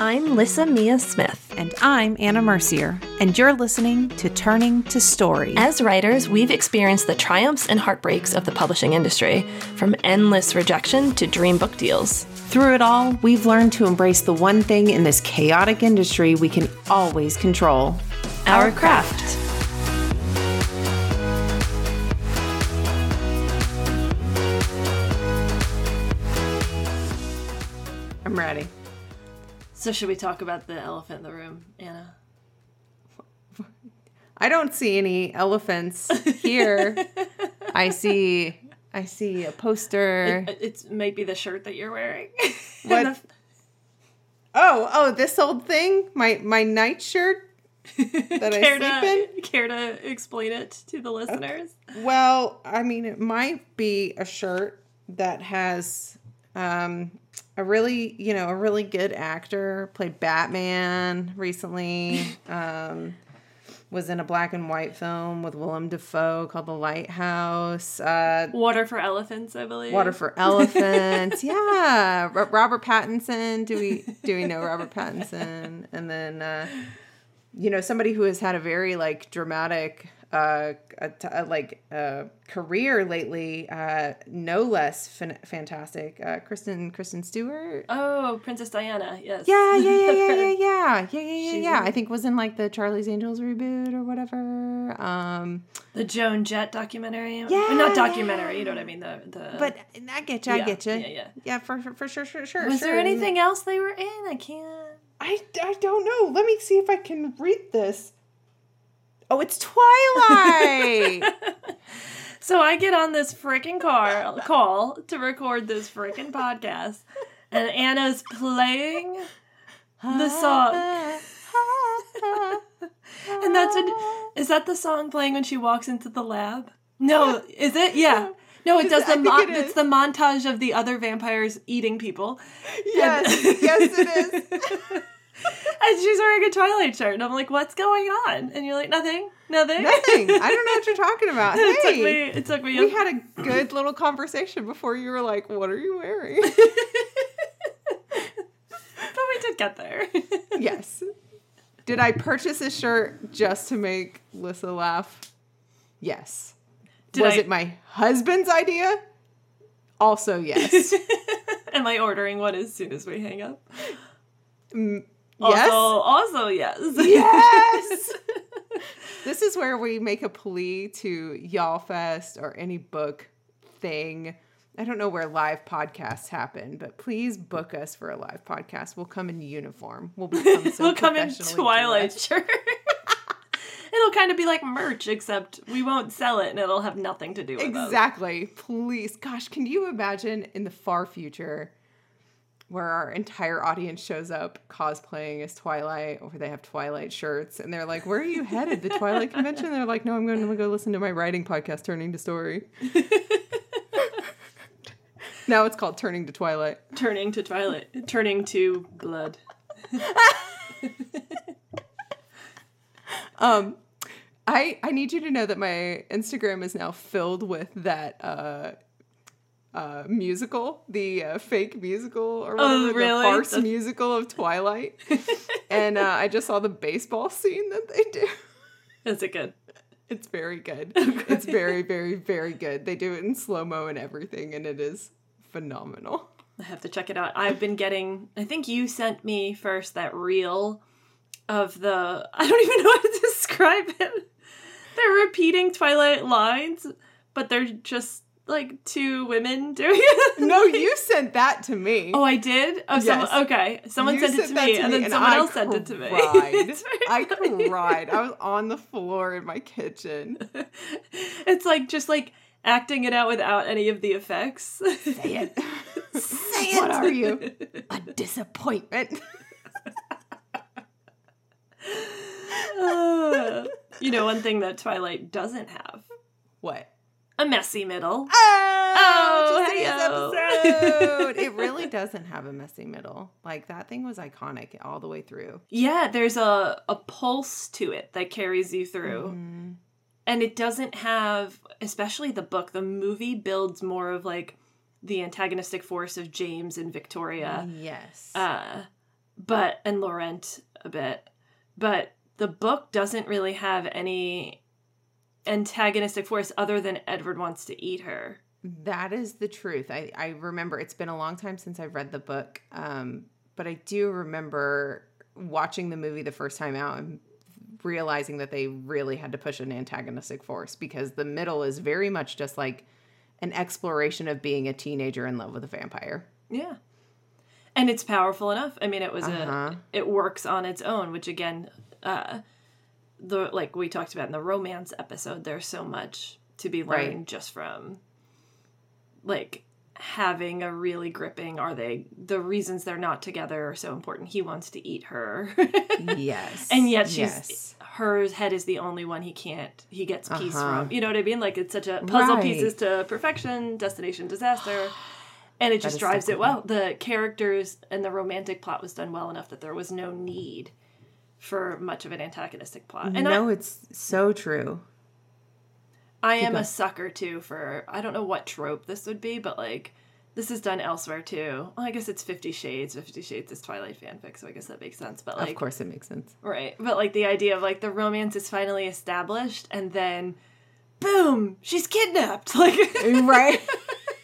I'm Lyssa Mia Smith. And I'm Anna Mercier, and you're listening to Turning to Story. As writers, we've experienced the triumphs and heartbreaks of the publishing industry, from endless rejection to dream book deals. Through it all, we've learned to embrace the one thing in this chaotic industry we can always control Our craft. So, should we talk about the elephant in the room, Anna? I don't see any elephants here. I see I see a poster. It, it's maybe the shirt that you're wearing. What? And Oh, oh, this old thing? My my nightshirt the- that I care sleep to, Care to explain it to the listeners? Well, I mean, it might be a shirt that has um, a really, you know, a really good actor played Batman recently. Um, was in a black and white film with Willem Dafoe called The Lighthouse. Uh, Water for elephants, I believe. Water for Elephants. yeah, Ro- Robert Pattinson. Do we do we know Robert Pattinson? And then uh, you know somebody who has had a very like dramatic uh, a a, like uh, career lately. Uh, no less fan- fantastic. Uh, Kristen Kristen Stewart. Oh, Princess Diana. Yes. Yeah, yeah, yeah, yeah, yeah, yeah, yeah, yeah, yeah, yeah. in- I think was in like the Charlie's Angels reboot or whatever. Um, The Joan Jett documentary. Yeah, Not documentary. You know what I mean? The the. but I get you, I Yeah, get you. yeah, yeah. yeah, for for, for sure, sure, sure. was sure. there anything else they were in? I can't. I, I don't know. Let me see if I can read this. Oh, it's Twilight. So I get on this freaking car call to record this freaking podcast, and Anna's playing the song. And that's when is that the song playing when she walks into the lab? No, is it? Yeah. No, it does the mon- it is. the montage of the other vampires eating people. yes, yes, it is. And she's wearing a Twilight shirt, and I'm like, "What's going on?" And you're like, "Nothing, nothing, Nothing. I don't know what you're talking about. it took me. Hey, It took me. we had a good little conversation before you were like, "What are you wearing?" but we did get there. yes. Did I purchase this shirt just to make Lyssa laugh? Yes. Did Was I- it my husband's idea? Also, yes. Am I ordering one as soon as we hang up? Mm, yes. also yes. Yes. this is where we make a plea to Y'all Fest or any book thing. I don't know where live podcasts happen, but please book us for a live podcast. We'll come in uniform. We'll become so we'll come in Twilight shirt. it'll kind of be like merch, except we won't sell it and it'll have nothing to do with us. Exactly. Please. Gosh, can you imagine in the far future where our entire audience shows up cosplaying as Twilight or they have Twilight shirts and they're like, Where are you headed? The Twilight convention? They're like, No, I'm going to go listen to my writing podcast, Turning to Story. now it's called Turning to Twilight. Turning to Twilight. Turning to blood. Um, I I need you to know that my Instagram is now filled with that uh uh musical, the uh, fake musical or whatever, Oh, really? the farce The- musical of Twilight. and uh, I just saw the baseball scene that they do. Is it good? It's very good. It's very very very good. They do it in slow mo and everything, and it is phenomenal. I have to check it out. I've been getting. I think you sent me first that reel of the. I don't even know how to describe it. They're repeating Twilight lines, but they're just like two women doing it. No, you sent that to me. Oh, I did. Oh, Yes. someone. Okay, someone You sent it to me, and then someone I else sent it to me. cried. I cried. I was on the floor in my kitchen. It's like just like acting it out without any of the effects. Say it. Say it. What are you? A disappointment. Uh, you know, one thing that Twilight doesn't have What? A messy middle. Oh, Oh, episode. it really doesn't have a messy middle. Like that thing was iconic all the way through. Yeah, there's a, a pulse to it that carries you through. Mm. And it doesn't have, especially the book, the movie builds more of like the antagonistic force of James and Victoria. Yes. Uh, but and Laurent a bit, but the book doesn't really have any antagonistic force other than Edward wants to eat her. That is the truth. I, I remember it's been a long time since I've read the book, um, but I do remember watching the movie the first time out and realizing that they really had to push an antagonistic force because the middle is very much just like an exploration of being a teenager in love with a vampire. Yeah. And it's powerful enough. I mean, it was Uh-huh. a it works on its own, which again, uh the like we talked about in the romance episode, there's so much to be learned Right. just from like having a really gripping are they the reasons they're not together are so important. He wants to eat her. Yes. and yet she's yes. her head is the only one he can't he gets peace Uh-huh. from you know what i mean like it's such a puzzle Right. pieces to perfection destination disaster and it just drives so it well the characters and the romantic plot was done well enough that there was no need for much of an antagonistic plot and no, it's so true. i, I am going. a sucker too for i don't know what trope this would be but like this is done elsewhere too well, i guess it's 50 shades 50 shades is twilight fanfic so i guess that makes sense but like of course, it makes sense. Right. But like the idea of like the romance is finally established and then boom, she's kidnapped. Like right?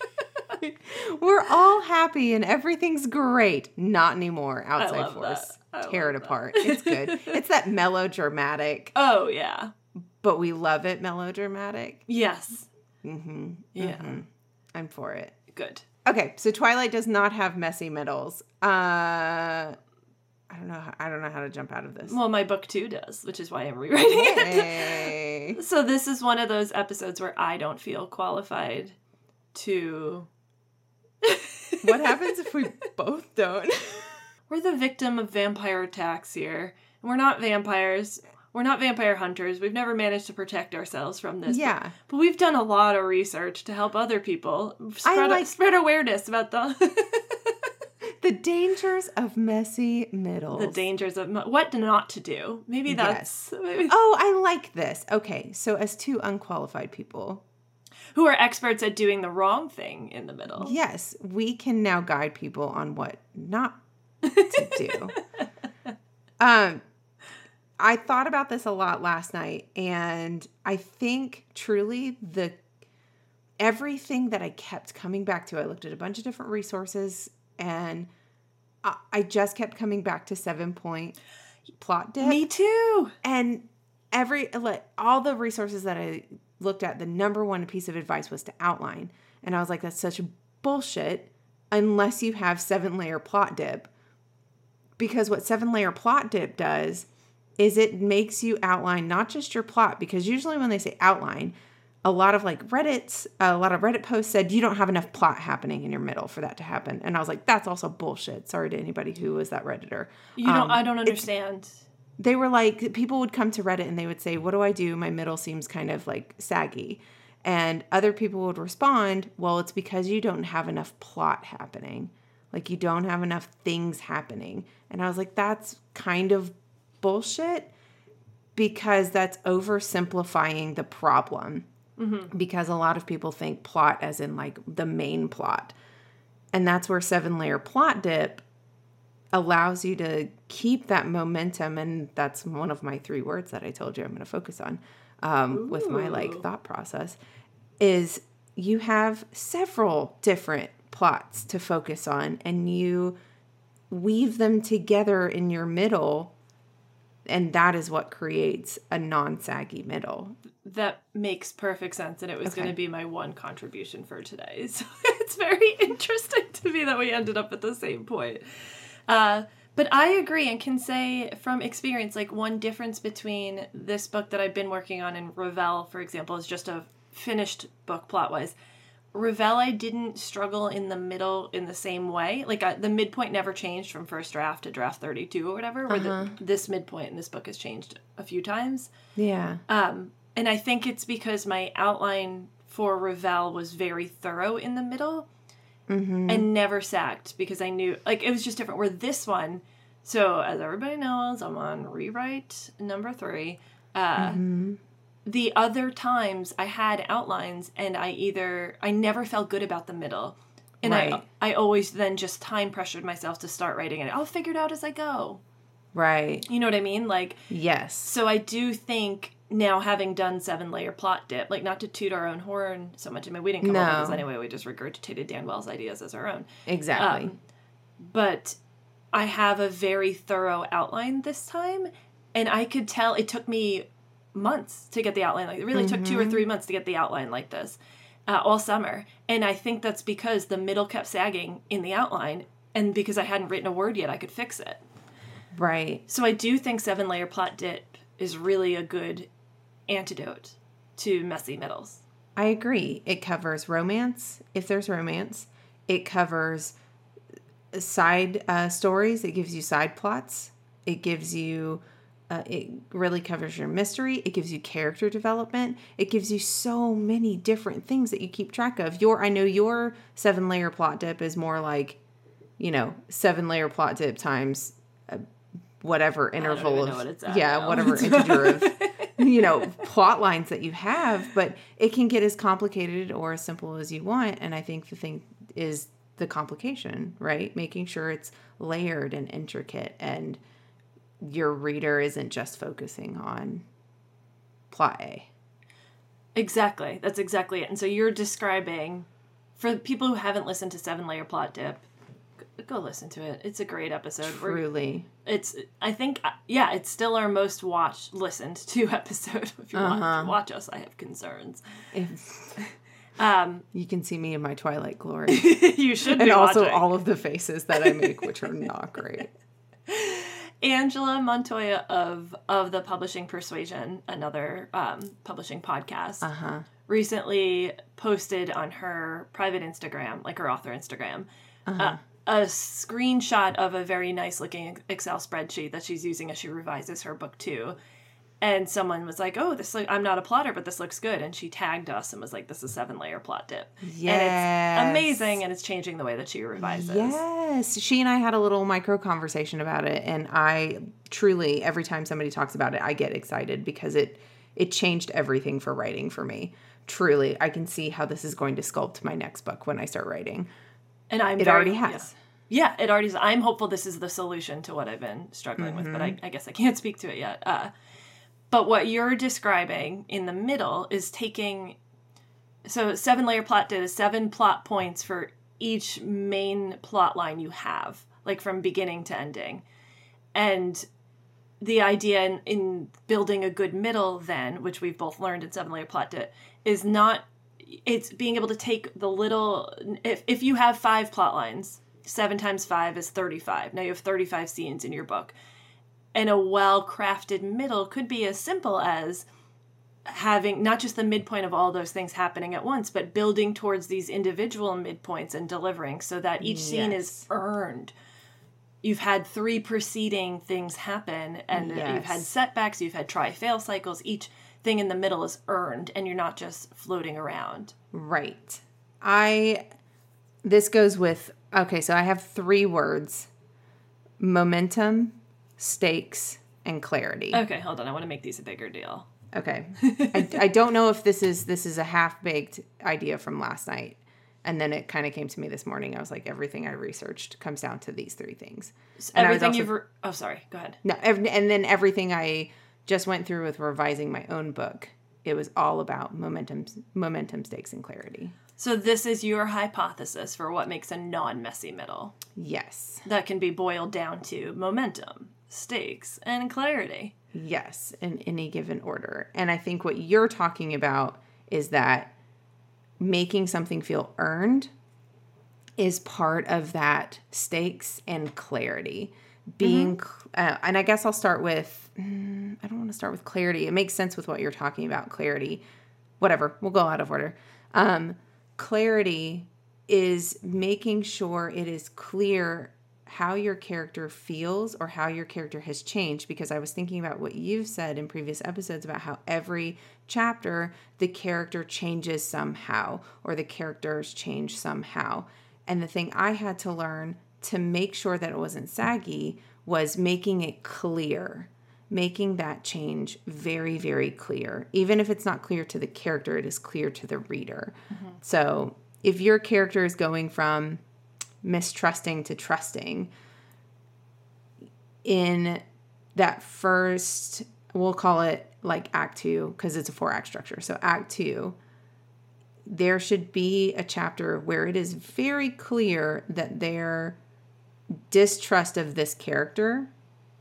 We're all happy and everything's great. Not anymore. Outside force. Tear it that. apart. It's good. it's that melodramatic, Oh yeah. but we love it melodramatic. Yes. Mm-hmm. Yeah. I'm for it. Good. Okay, so Twilight does not have messy middles. Uh I don't know. How, I don't know how to jump out of this. Well, my book too does, which is why I'm rewriting it. So this is one of those episodes where I don't feel qualified to what happens if we both don't? We're the victim of vampire attacks here. We're not vampires. We're not vampire hunters. We've never managed to protect ourselves from this. but- yeah. But we've done a lot of research to help other people spread, like- spread awareness about the The dangers of messy middles. the dangers of what not to do. Maybe that's maybe, Oh, I like this. Okay, so as two unqualified people, who are experts at doing the wrong thing in the middle. yes, we can now guide people on what not to do. um, I thought about this a lot last night, and I think truly the everything that I kept coming back to. I looked at a bunch of different resources, and I, I just kept coming back to seven point plot dip. Me too. and every like all the resources that i looked at the number one piece of advice was to outline and i was like that's such bullshit unless you have seven layer plot dip because what seven layer plot dip does is it makes you outline not just your plot because usually when they say outline a lot of like reddit's a lot of reddit posts said you don't have enough plot happening in your middle for that to happen and i was like that's also bullshit sorry to anybody who was that redditor You don't. Um, I don't understand. They were like people would come to reddit and they would say what do i do? My middle seems kind of like saggy. And other people would respond well it's because you don't have enough plot happening. Like you don't have enough things happening. And i was like that's kind of bullshit because that's oversimplifying the problem. Mm-hmm. Because a lot of people think plot as in like the main plot. And that's where seven layer plot dip allows you to keep that momentum and that's one of my three words that i told you i'm going to focus on um, with my like thought process is you have several different plots to focus on and you weave them together in your middle and that is what creates a non-saggy middle That makes perfect sense, and it was Okay. going to be my one contribution for today. So it's very interesting to me that we ended up at the same point. Uh, but I agree and can say from experience, like one difference between this book that I've been working on and Ravel, for example, is just a finished book plot wise. Ravel, I didn't struggle in the middle in the same way. Like I, the midpoint never changed from first draft to draft 32 or whatever, where the, this midpoint in this book has changed a few times. yeah Um, and I think it's because my outline for Ravel was very thorough in the middle and never sacked because I knew, like, it was just different. Where this one, so as everybody knows, I'm on rewrite number three. Uh, The other times I had outlines and I either, I never felt good about the middle. And Right. I I always then just time pressured myself to start writing it. I'll figure it out as I go. Right. You know what I mean? Like Yes. so I do think now having done seven layer plot dip, like not to toot our own horn so much. I mean we didn't come up with No. this anyway, we just regurgitated Dan Wells ideas as our own. Exactly. Um, but I have a very thorough outline this time, and I could tell it took me months to get the outline. Like it really took two or three months to get the outline like this, uh, all summer. And I think that's because the middle kept sagging in the outline, and because I hadn't written a word yet, I could fix it. right. So I do think seven layer plot dip is really a good antidote to messy middles. I agree. It covers romance, if there's romance. It covers side uh, stories. It gives you side plots. It gives you, uh, it really covers your mystery. It gives you character development. It gives you so many different things that you keep track of. Your, I know your seven layer plot dip is more like, you know, seven layer plot dip times uh, whatever interval of what yeah, now. whatever integer of you know plot lines that you have but it can get as complicated or as simple as you want and i think the thing is the complication right making sure it's layered and intricate and your reader isn't just focusing on plot a Exactly. That's exactly it. And so you're describing, for people who haven't listened to Seven Layer Plot Dip, go listen to it. It's a great episode. We're- truly It's, I think, uh, yeah, it's still our most watched, listened to episode. If you want Uh-huh. to watch us, I have concerns. if Um, you can see me in my twilight glory you should be and also watching. all of the faces that i make which are not great Angela Montoya of of the Publishing Persuasion, another um, publishing podcast, uh-huh recently posted on her private Instagram, like her author Instagram, Uh-huh. uh, a screenshot of a very nice looking Excel spreadsheet that she's using as she revises her book too. And someone was like, "Oh, this look, I'm not a plotter, but this looks good." And she tagged us and was like, "This is seven layer plot dip." And it's amazing, and it's changing the way that she revises. Yes. She and I had a little micro conversation about it and I truly every time somebody talks about it I get excited because it it changed everything for writing for me. Truly, I can see how this is going to sculpt my next book when I start writing. And I'm It very- already yeah. has. Yeah, it already is. I'm hopeful this is the solution to what I've been struggling with, but I, Mm-hmm. I guess I can't speak to it yet. Uh, but what you're describing in the middle is taking. So, seven layer plot dip is seven plot points for each main plot line you have, like from beginning to ending. And the idea in, in building a good middle, then, which we've both learned in seven layer plot dip, is not it's being able to take the little if, if you have five plot lines seven times five is 35 now you have 35 scenes in your book. And a well crafted middle could be as simple as having not just the midpoint of all those things happening at once but building towards these individual midpoints and delivering so that each scene is earned. You've had three preceding things happen and you've had setbacks you've had try fail cycles each thing in the middle is earned and you're not just floating around Right. I this goes with okay, so I have three words. Momentum, stakes, and clarity. okay hold on i want to make these a bigger deal Okay. I, I don't know if this is this is a half baked idea from last night. And then it kind of came to me this morning. I was like, everything I researched comes down to these three things. Was everything also- you've re- oh sorry go ahead No, and then everything I just went through with revising my own book, it was all about momentum, momentum, stakes, and clarity. so this is your hypothesis for what makes a non-messy middle Yes, that can be boiled down to momentum stakes and clarity yes, in any given order. And I think what you're talking about is that making something feel earned is part of that stakes and clarity. Being, uh, and I guess I'll start with, mm, I don't want to start with clarity. It makes sense with what you're talking about, clarity. Whatever, we'll go out of order. Um, clarity is making sure it is clear how your character feels or how your character has changed because I was thinking about what you've said in previous episodes about how every chapter the character changes somehow or the characters change somehow. And the thing I had to learn to make sure that it wasn't saggy was making it clear, making that change very, very clear. Even if it's not clear to the character, it is clear to the reader. Mm-hmm. So if your character is going from mistrusting to trusting in that first we'll call it like act 2 because it's a four act structure so act 2 there should be a chapter where it is very clear that their distrust of this character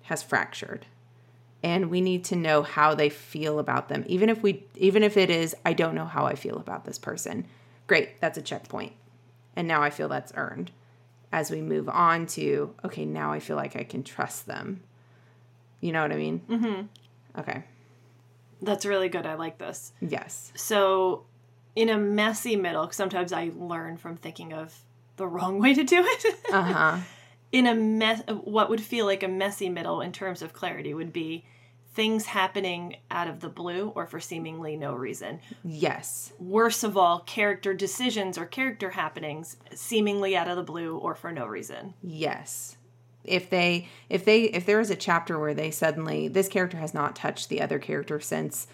has fractured. And we need to know how they feel about them. Even if we even if it is i don't know how i feel about this person. Great that's a checkpoint. And now i feel that's earned. As we move on to okay now i feel like i can trust them. You know what i mean? Mm-hmm. okay. That's really good. I like this. yes. So, in a messy middle sometimes I learn from thinking of the wrong way to do it. uh-huh in a mess, uh, what would feel like a messy middle in terms of clarity would be things happening out of the blue or for seemingly no reason. yes Worst of all, character decisions or character happenings seemingly out of the blue or for no reason. Yes. If they if they if there is a chapter where they suddenly this character has not touched the other character since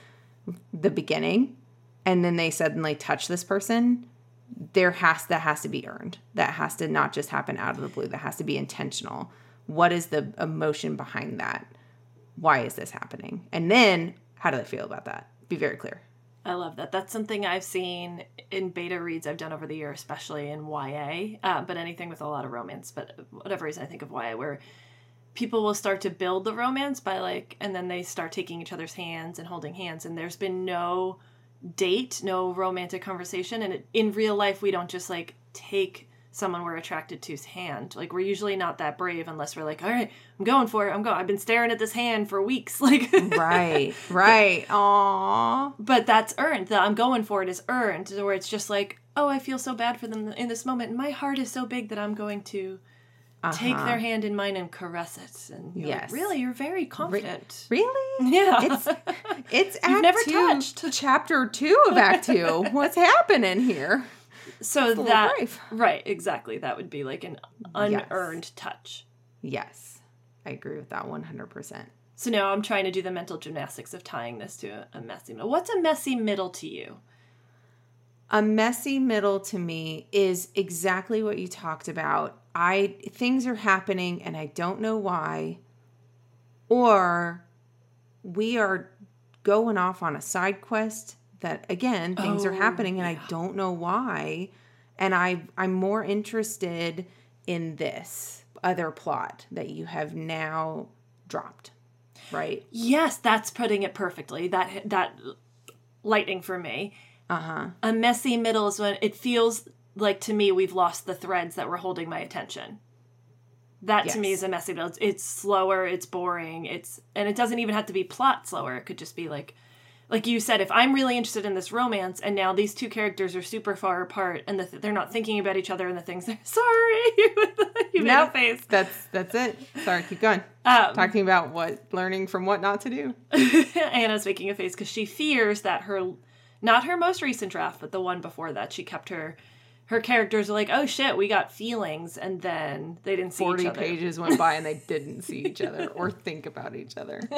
the beginning and then they suddenly touch this person, there has that has to be earned. That has to not just happen out of the blue. That has to be intentional. What is the emotion behind that? Why is this happening? And then how do they feel about that? Be very clear. I love that. That's something I've seen in beta reads I've done over the year, especially in YA, uh, but anything with a lot of romance. But whatever reason, I think of YA, where people will start to build the romance by like, and then they start taking each other's hands and holding hands, and there's been no date, no romantic conversation. And it, in real life, we don't just like take someone we're attracted to's hand. Like we're usually not that brave unless we're like, all right, I'm going for it. I'm going. I've been staring at this hand for weeks. Like Right. right. Aww. but that's earned. The I'm going for it is earned, where it's just like, oh, I feel so bad for them in this moment, and my heart is so big that I'm going to take Uh-huh. their hand in mine and caress it. And you're like, really, you're very confident. Really? Yeah, It's it's Act never two, touched. chapter two of Act Two. What's happening here? so that brave. right, exactly. That would be like an unearned touch. Yes, I agree with that one hundred percent. So now I'm trying to do the mental gymnastics of tying this to a messy middle. What's a messy middle to you? A messy middle to me is exactly what you talked about. I things are happening and I don't know why, or we are going off on a side quest that again things are Oh, happening and I don't know why, and I I'm more interested in this other plot that you have now dropped, right? Yes, that's putting it perfectly. That that lightning for me. Uh huh. A messy middle is when it feels like to me we've lost the threads that were holding my attention. That to me is a messy middle. It's, it's slower, it's boring, it's and it doesn't even have to be plot slower. It could just be like like you said if I'm really interested in this romance and now these two characters are super far apart and the th- they're not thinking about each other and the things they're sorry you made Nope. a face. That's that's it. Sorry, keep going. Um, Talking about what learning from what not to do. Anna's making a face because she fears that her, not her most recent draft, but the one before that, she kept her, her characters are like, oh shit, we got feelings, and then they didn't see each 40 other. pages went by and they didn't see each other or think about each other.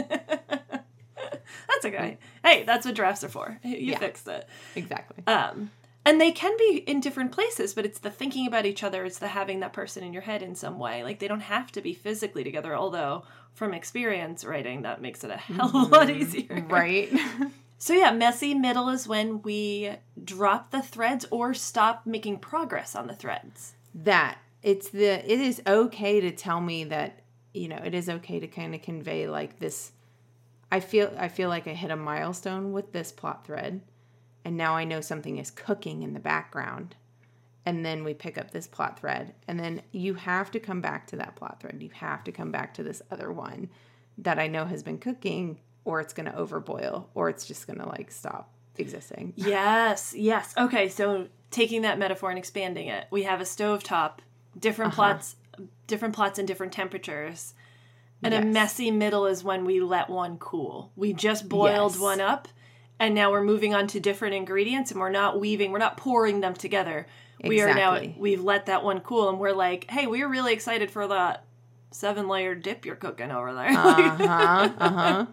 That's okay. Hey, that's what drafts are for. You Yeah. fixed it. Exactly. Um, and they can be in different places, but it's the thinking about each other. It's the having that person in your head in some way. Like they don't have to be physically together. Although from experience writing, that makes it a hell of a lot easier. Mm-hmm. Right? So yeah, messy middle is when we drop the threads or stop making progress on the threads. that. It's the it is okay to tell me that, you know, it is okay to kind of convey like this I feel I feel like I hit a milestone with this plot thread and now I know something is cooking in the background. And then we pick up this plot thread and then you have to come back to that plot thread. You have to come back to this other one that I know has been cooking or it's going to overboil or it's just going to like stop existing. Yes, yes. Okay, so taking that metaphor and expanding it, we have a stovetop, different uh-huh. plots, different plots and different temperatures. And a messy middle is when we let one cool. We just boiled Yes. one up and now we're moving on to different ingredients and we're not weaving, we're not pouring them together. We are now we've let that one cool and we're like, "Hey, we're really excited for that seven layer dip you're cooking over there." Uh-huh. Uh-huh.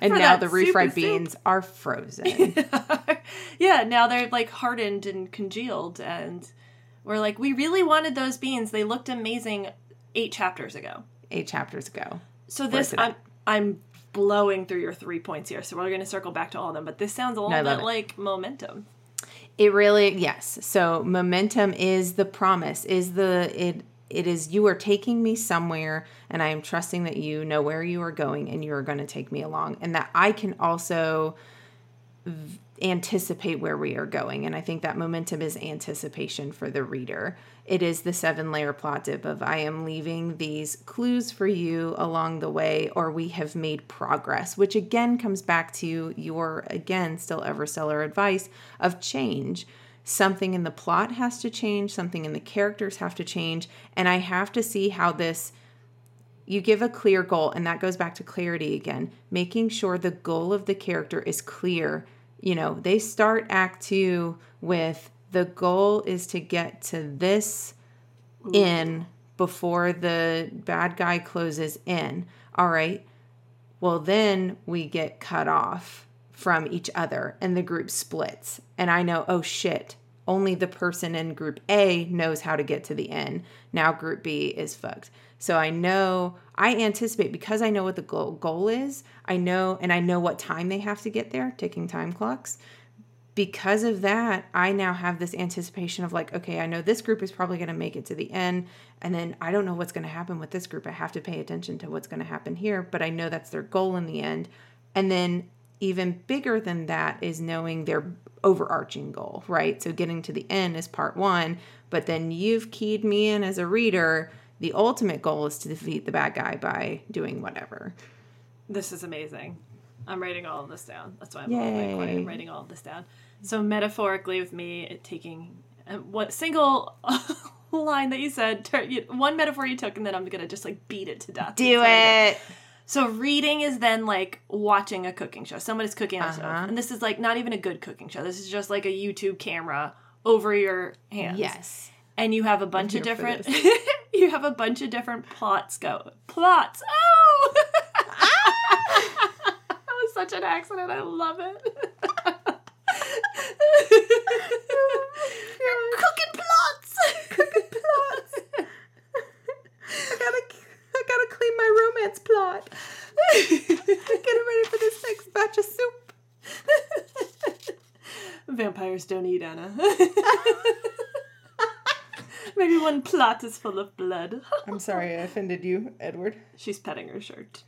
And now the refried soup. beans are frozen. yeah, now they're like hardened and congealed and We're like, we really wanted those beans. They looked amazing eight chapters ago. Eight chapters ago. So this, I'm, I'm blowing through your three points here. So we're going to circle back to all of them. But this sounds a little love bit it. like momentum. It really yes. So momentum is the promise. Is the it it is you are taking me somewhere and I am trusting that you know where you are going and you are going to take me along and that I can also v- anticipate where we are going and I think that momentum is anticipation for the reader. It is the seven layer plot dip of I am leaving these clues for you along the way or we have made progress, which again comes back to your again still ever stellar advice of change something in the plot has to change, something in the characters have to change, and I have to see how this you give a clear goal and that goes back to clarity again, making sure the goal of the character is clear. You know, they start act 2 with the goal is to get to this in before the bad guy closes in. All right. Well, then we get cut off from each other and the group splits. And I know, oh shit, only the person in group A knows how to get to the end. Now group B is fucked. So I know, I anticipate because I know what the goal, goal is, I know, and I know what time they have to get there, ticking time clocks. Because of that, I now have this anticipation of like, okay, I know this group is probably going to make it to the end. And then I don't know what's going to happen with this group. I have to pay attention to what's going to happen here, but I know that's their goal in the end. And then even bigger than that is knowing their overarching goal, right? So getting to the end is part one, but then you've keyed me in as a reader. The ultimate goal is to defeat the bad guy by doing whatever. This is amazing. I'm writing all of this down. That's why I'm all. Yay. I'm writing all of this down. So metaphorically, with me taking uh, what single line that you said, one metaphor you took, and then I'm gonna just like beat it to death. Do That's what I it. So reading is then like watching a cooking show. Somebody's cooking on Uh-huh. and this is like not even a good cooking show. This is just like a YouTube camera over your hands. Yes. and you have a bunch of different. you have a bunch of different plots go plots. Oh, that was such an accident. I love it. You're cooking plots. Cooking plots. I gotta, I gotta clean my romance plot. Getting ready for this next batch of soup. Vampires don't eat Anna. Maybe one plot is full of blood. I'm sorry I offended you, Edward. She's petting her shirt.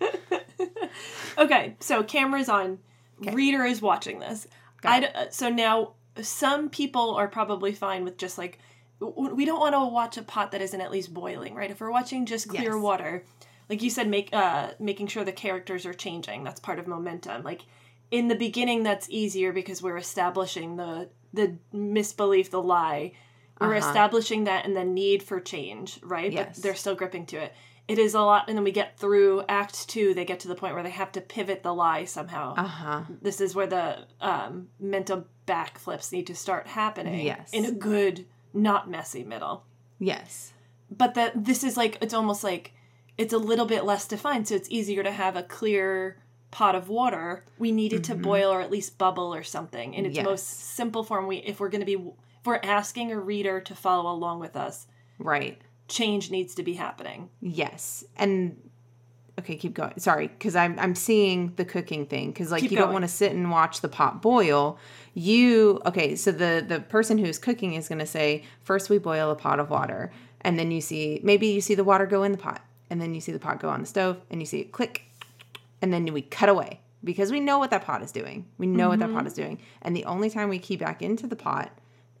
okay, so camera's on. Reader is watching this. I d- uh, so now some people are probably fine with just like we don't want to watch a pot that isn't at least boiling, right? If we're watching just clear Yes. water, like you said, make uh making sure the characters are changing. That's part of momentum. Like in the beginning, that's easier because we're establishing the the misbelief, the lie. We're Uh-huh. establishing that and the need for change, right? Yes. But they're still gripping to it. It is a lot, and then we get through Act Two. They get to the point where they have to pivot the lie somehow. Uh huh. This is where the um, mental backflips need to start happening. Yes. in a good, not messy middle. Yes. But that this is like it's almost like it's a little bit less defined, so it's easier to have a clear pot of water. We need it to boil or at least bubble or something in its Mm-hmm. Yes. most simple form. We if we're going to be if we're asking a reader to follow along with us, Right. change needs to be happening. Yes. And okay, keep going. Sorry, because I'm I'm seeing the cooking thing because like Keep you don't want to sit and watch the pot boil. You okay? So the the person who's cooking is going to say first we boil a pot of water, and then you see maybe you see the water go in the pot, and then you see the pot go on the stove, and you see it click, and then we cut away because we know what that pot is doing. We know what that mm-hmm. pot is doing, and the only time we key back into the pot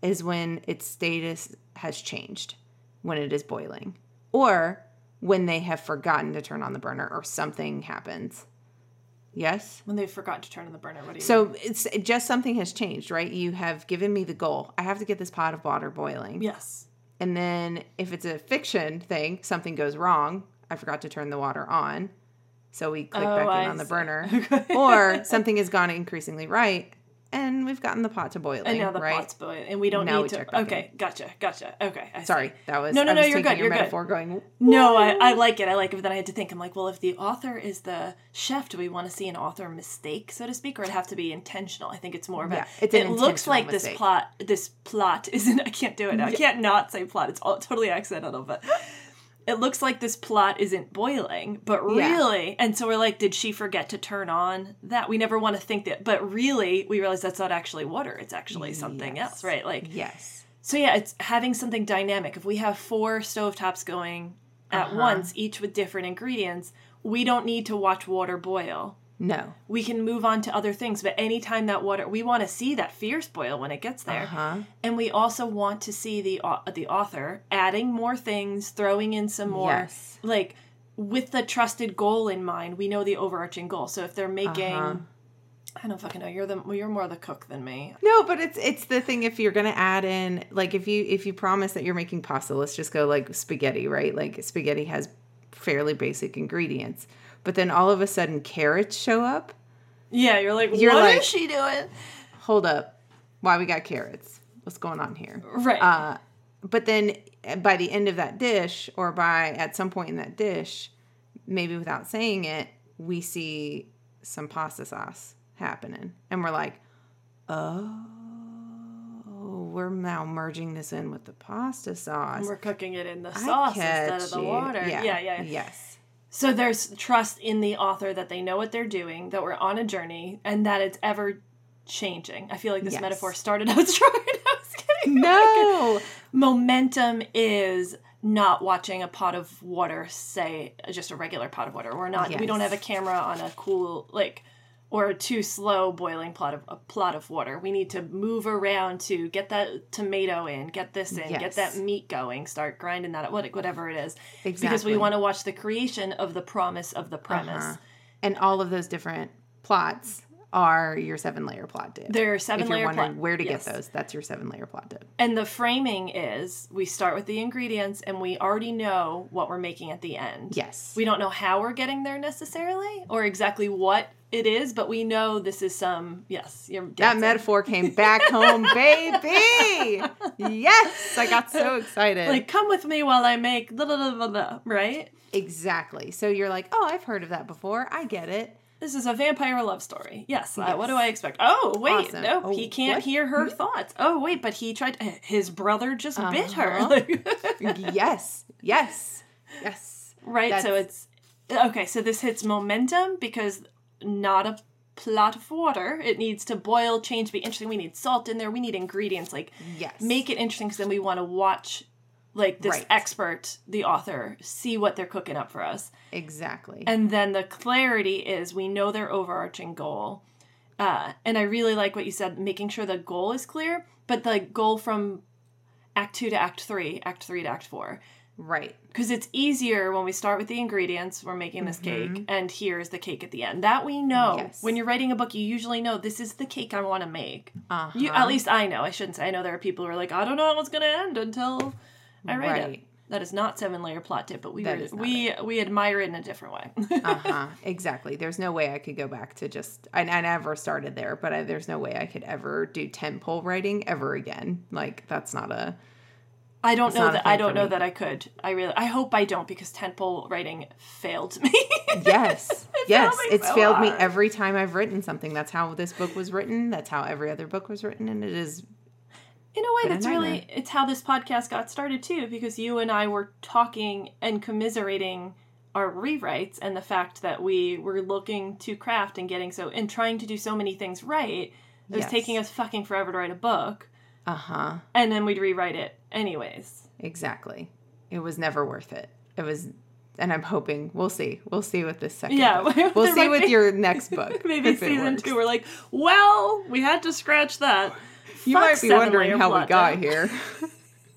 is when its status has changed, when it is boiling, or when they have forgotten to turn on the burner or something happens. Yes? When they forgot to turn on the burner, what do you So it's it just something has changed, right? You have given me the goal. I have to get this pot of water boiling. Yes. And then if it's a fiction thing, something goes wrong. I forgot to turn the water on. So we click Oh, back in I on the see. burner. Okay. or something has gone increasingly right and we've gotten the pot to boiling. And now the right? pot's boiling, and we don't Now need we to. Okay, gotcha, gotcha. Okay, I see. Sorry, that was No, no, no, you're good, Your you're good. metaphor going. No, I, I like it. I like it. But then I had to think. I'm like, well, if the author is the chef, do we want to see an author mistake, so to speak, or it have to be intentional? I think it's more about. Yeah, it's it looks like this plot. This plot isn't. I can't do it. now. I can't not say plot. It's all totally accidental, but. It looks like this plot isn't boiling, but Yeah. really, and so we're like, did she forget to turn on that? We never want to think that, but really, we realize that's not actually water; it's actually something Yes. else, right? Like, Yes. so yeah, it's having something dynamic. If we have four stovetops going at Uh-huh. once, each with different ingredients, we don't need to watch water boil. No. We can move on to other things, but anytime that water, we want to see that fierce boil when it gets there, Uh-huh. and we also want to see the au- the author adding more things, throwing in some more, Yes. like with the trusted goal in mind. We know the overarching goal. So if they're making, Uh-huh. I don't fucking know. You're the well, you're more the cook than me. No, but it's it's the thing if you're gonna add in like if you if you promise that you're making pasta, let's just go like spaghetti, right? Like spaghetti has fairly basic ingredients. But then all of a sudden carrots show up. Yeah, you're like, You're what is like- she doing? Hold up. Why we got carrots? What's going on here? Right. Uh, but then uh, by the end of that dish, or by at some point in that dish, maybe without saying it, we see some pasta sauce happening. And we're like, oh, we're now merging this in with the pasta sauce. We're cooking it in the sauce instead of the you. water. Yeah. yeah, yeah, Yes. So there's trust in the author that they know what they're doing, that we're on a journey, and that it's ever changing. I feel like this Yes. metaphor started out strong. I was getting No. momentum is not watching a pot of water, say just a regular pot of water. We're not. We don't have a camera on a cool like or a too slow boiling plot of a plot of water. We need to move around to get that tomato in, get this in, get that meat going, start grinding that what whatever it is. Exactly. Because we want to watch the creation of the promise of the premise. Uh-huh. And all of those different plots are your seven layer plot dip. There are seven if you're layer wondering plot. where to yes. get those, that's your seven layer plot dip. And the framing is we start with the ingredients and we already know what we're making at the end. Yes. We don't know how we're getting there necessarily or exactly what it is, but we know this is some yes, you're that metaphor came back home, baby. Yes, I got so excited. Like come with me while I make blah, blah, blah, blah, right? exactly. So you're like, oh, I've heard of that before. I get it. This is a vampire love story. Yes. Uh, what do I expect? Oh, wait. Awesome. No, Oh, he can't what? hear her thoughts. Oh, wait, but he tried. His brother just bit her. Uh-huh. Yes, yes, yes. Right. So it's okay. So this hits momentum because not a plot of water. It needs to boil, change, be interesting. We need salt in there. We need ingredients. Like Yes. make it interesting because then we want to watch like this Right. expert, the author, see what they're cooking up for us. Exactly. And then the clarity is we know their overarching goal. Uh, and I really like what you said, making sure the goal is clear, but the goal from act two to act three, act three to act four right. because it's easier when we start with the ingredients we're making this cake and here's the cake at the end that we know Mm-hmm. Yes. when you're writing a book you usually know this is the cake i want to make Uh-huh. you at least i know i shouldn't say i know there are people who are like i don't know how it's going to end until i write it Right. That is not seven layer plot dip but we were, is not we we admire it in a different way uh huh. Exactly. There's no way I could go back to just. I, I never started there, but I, there's no way I could ever do tentpole writing ever again. Like that's not a. i don't know that i don't know me. that i could i really i hope i don't because tentpole writing failed me Yes. yes. me It's so failed me every time I've written something. That's how this book was written. That's how every other book was written, and it is. In a way, that's really it's how this podcast got started too, because you and I were talking and commiserating our rewrites and the fact that we were looking to craft and getting so and trying to do so many things right. It was taking us fucking forever to write a book, Uh huh. and then we'd rewrite it anyways. Exactly. It was never worth it. It was, and I'm hoping we'll see. We'll see with this second. Yeah, we'll see with be- your next book. Maybe season two, we're like, well, we had to scratch that. You might be wondering how we got here.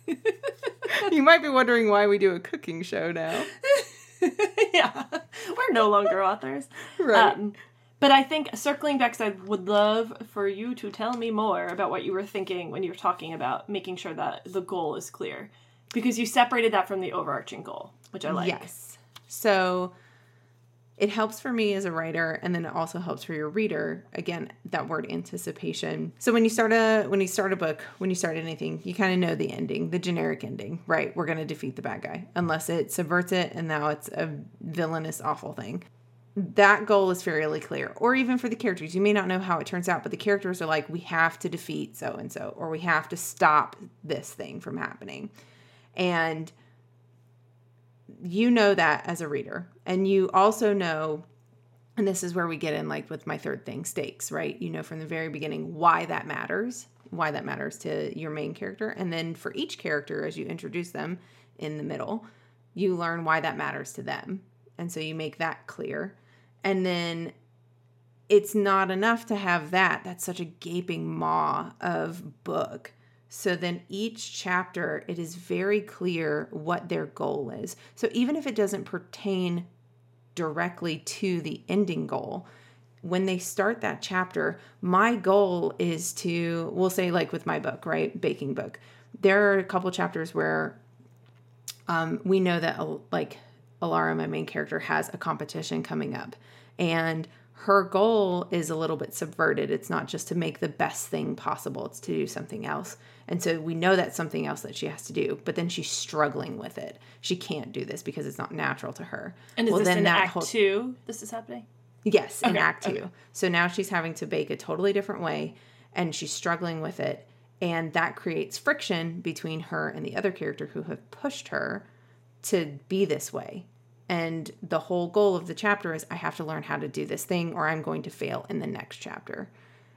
you might be wondering why we do a cooking show now. yeah, we're no longer authors. Right. Um, but I think circling back, I would love for you to tell me more about what you were thinking when you were talking about making sure that the goal is clear, because you separated that from the overarching goal, which I like. Yes. So it helps for me as a writer and then it also helps for your reader. Again that word anticipation. So when you start a when you start a book when you start anything you kind of know the ending the generic ending right? We're going to defeat the bad guy unless it subverts it and now it's a villainous awful thing. That goal is fairly clear or even for the characters. You may not know how it turns out but the characters are like we have to defeat so and so or we have to stop this thing from happening. And you know that as a reader and you also know and this is where we get in like with my third thing stakes right? You know from the very beginning why that matters why that matters to your main character and then for each character as you introduce them in the middle you learn why that matters to them and so you make that clear. And then it's not enough to have that. That's such a gaping maw of book so then each chapter, it is very clear what their goal is. So even if it doesn't pertain directly to the ending goal, when they start that chapter, my goal is to, we'll say, like with my book, right? Baking book. There are a couple chapters where um, we know that, like, Alara, my main character, has a competition coming up. And her goal is a little bit subverted. It's not just to make the best thing possible, it's to do something else. And so we know that's something else that she has to do, but then she's struggling with it. She can't do this because it's not natural to her. And is well, this then in Act whole... Two? This is happening. Yes, in Act Two. Okay. So now she's having to bake a totally different way, and she's struggling with it, and that creates friction between her and the other character who have pushed her to be this way. And the whole goal of the chapter is I have to learn how to do this thing, or I'm going to fail in the next chapter.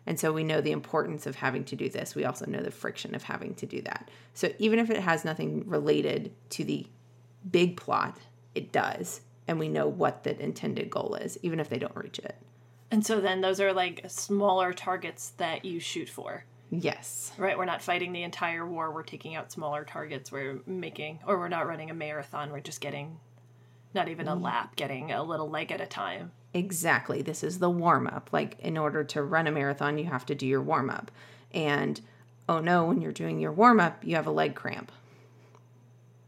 And so we know the importance of having to do this. We also know the friction of having to do that. So even if it has nothing related to the big plot, it does. And we know what the intended goal is, even if they don't reach it. And so then those are like smaller targets that you shoot for. Yes. Right. We're not fighting the entire war. We're taking out smaller targets. We're making, or we're not running a marathon. We're just getting, not even a mm. lap, getting a little leg at a time. Exactly. This is the warm up. Like, in order to run a marathon, you have to do your warm up. And oh no, when you're doing your warm up, you have a leg cramp.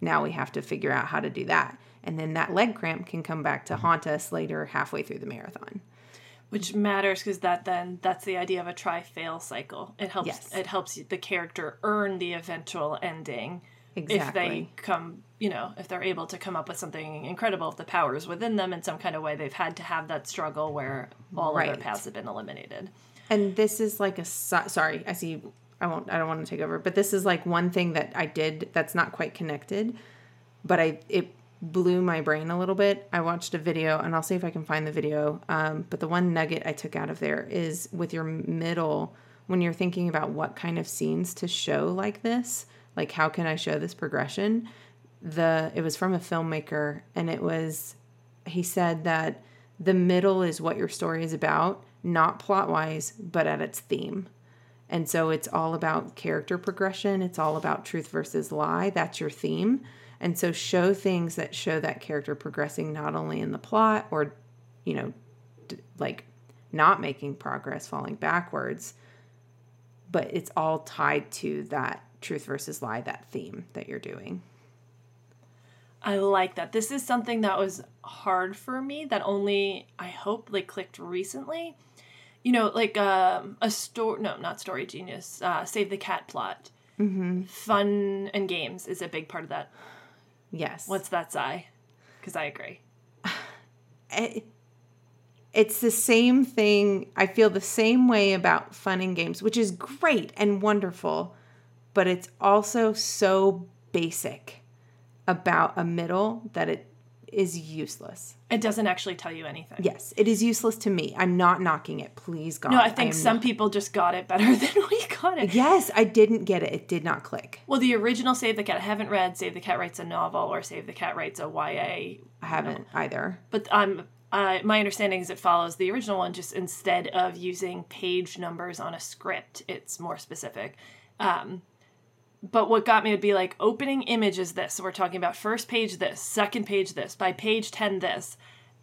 Now we have to figure out how to do that. And then that leg cramp can come back to haunt us later halfway through the marathon. Which matters because that then that's the idea of a try fail cycle. It helps yes. it helps the character earn the eventual ending Exactly. If they come, you know, if they're able to come up with something incredible, if the power is within them in some kind of way, they've had to have that struggle where all right. other paths have been eliminated. And this is like a sorry, I see. I won't. I don't want to take over, but this is like one thing that I did that's not quite connected, but I it blew my brain a little bit. I watched a video, and I'll see if I can find the video. Um, but the one nugget I took out of there is with your middle when you're thinking about what kind of scenes to show like this like how can I show this progression? The it was from a filmmaker and it was he said that the middle is what your story is about, not plot wise, but at its theme. And so it's all about character progression, it's all about truth versus lie. That's your theme. And so show things that show that character progressing not only in the plot or, you know, like not making progress, falling backwards, but it's all tied to that truth versus lie, that theme that you're doing. I like that. This is something that was hard for me that only I hope like clicked recently. You know, like um, a story. No, not Story Genius. Uh, Save the Cat plot. Mm-hmm. Fun and games is a big part of that. Yes. What's that sigh? Because I agree. It, it's the same thing. I feel the same way about fun and games, which is great and wonderful but it's also so basic about a middle that it is useless. It doesn't actually tell you anything. Yes, it is useless to me. I'm not knocking it. Please God. No, I think I some not. people just got it better than we got it. Yes, I didn't get it. It did not click. Well, the original Save the Cat, I haven't read Save the Cat Writes a Novel or Save the Cat Writes a YA. I haven't either. But I'm uh, my understanding is it follows the original one, just instead of using page numbers on a script, it's more specific. Um, but what got me would be like opening image is this. So we're talking about first page this, second page this, by page 10 this,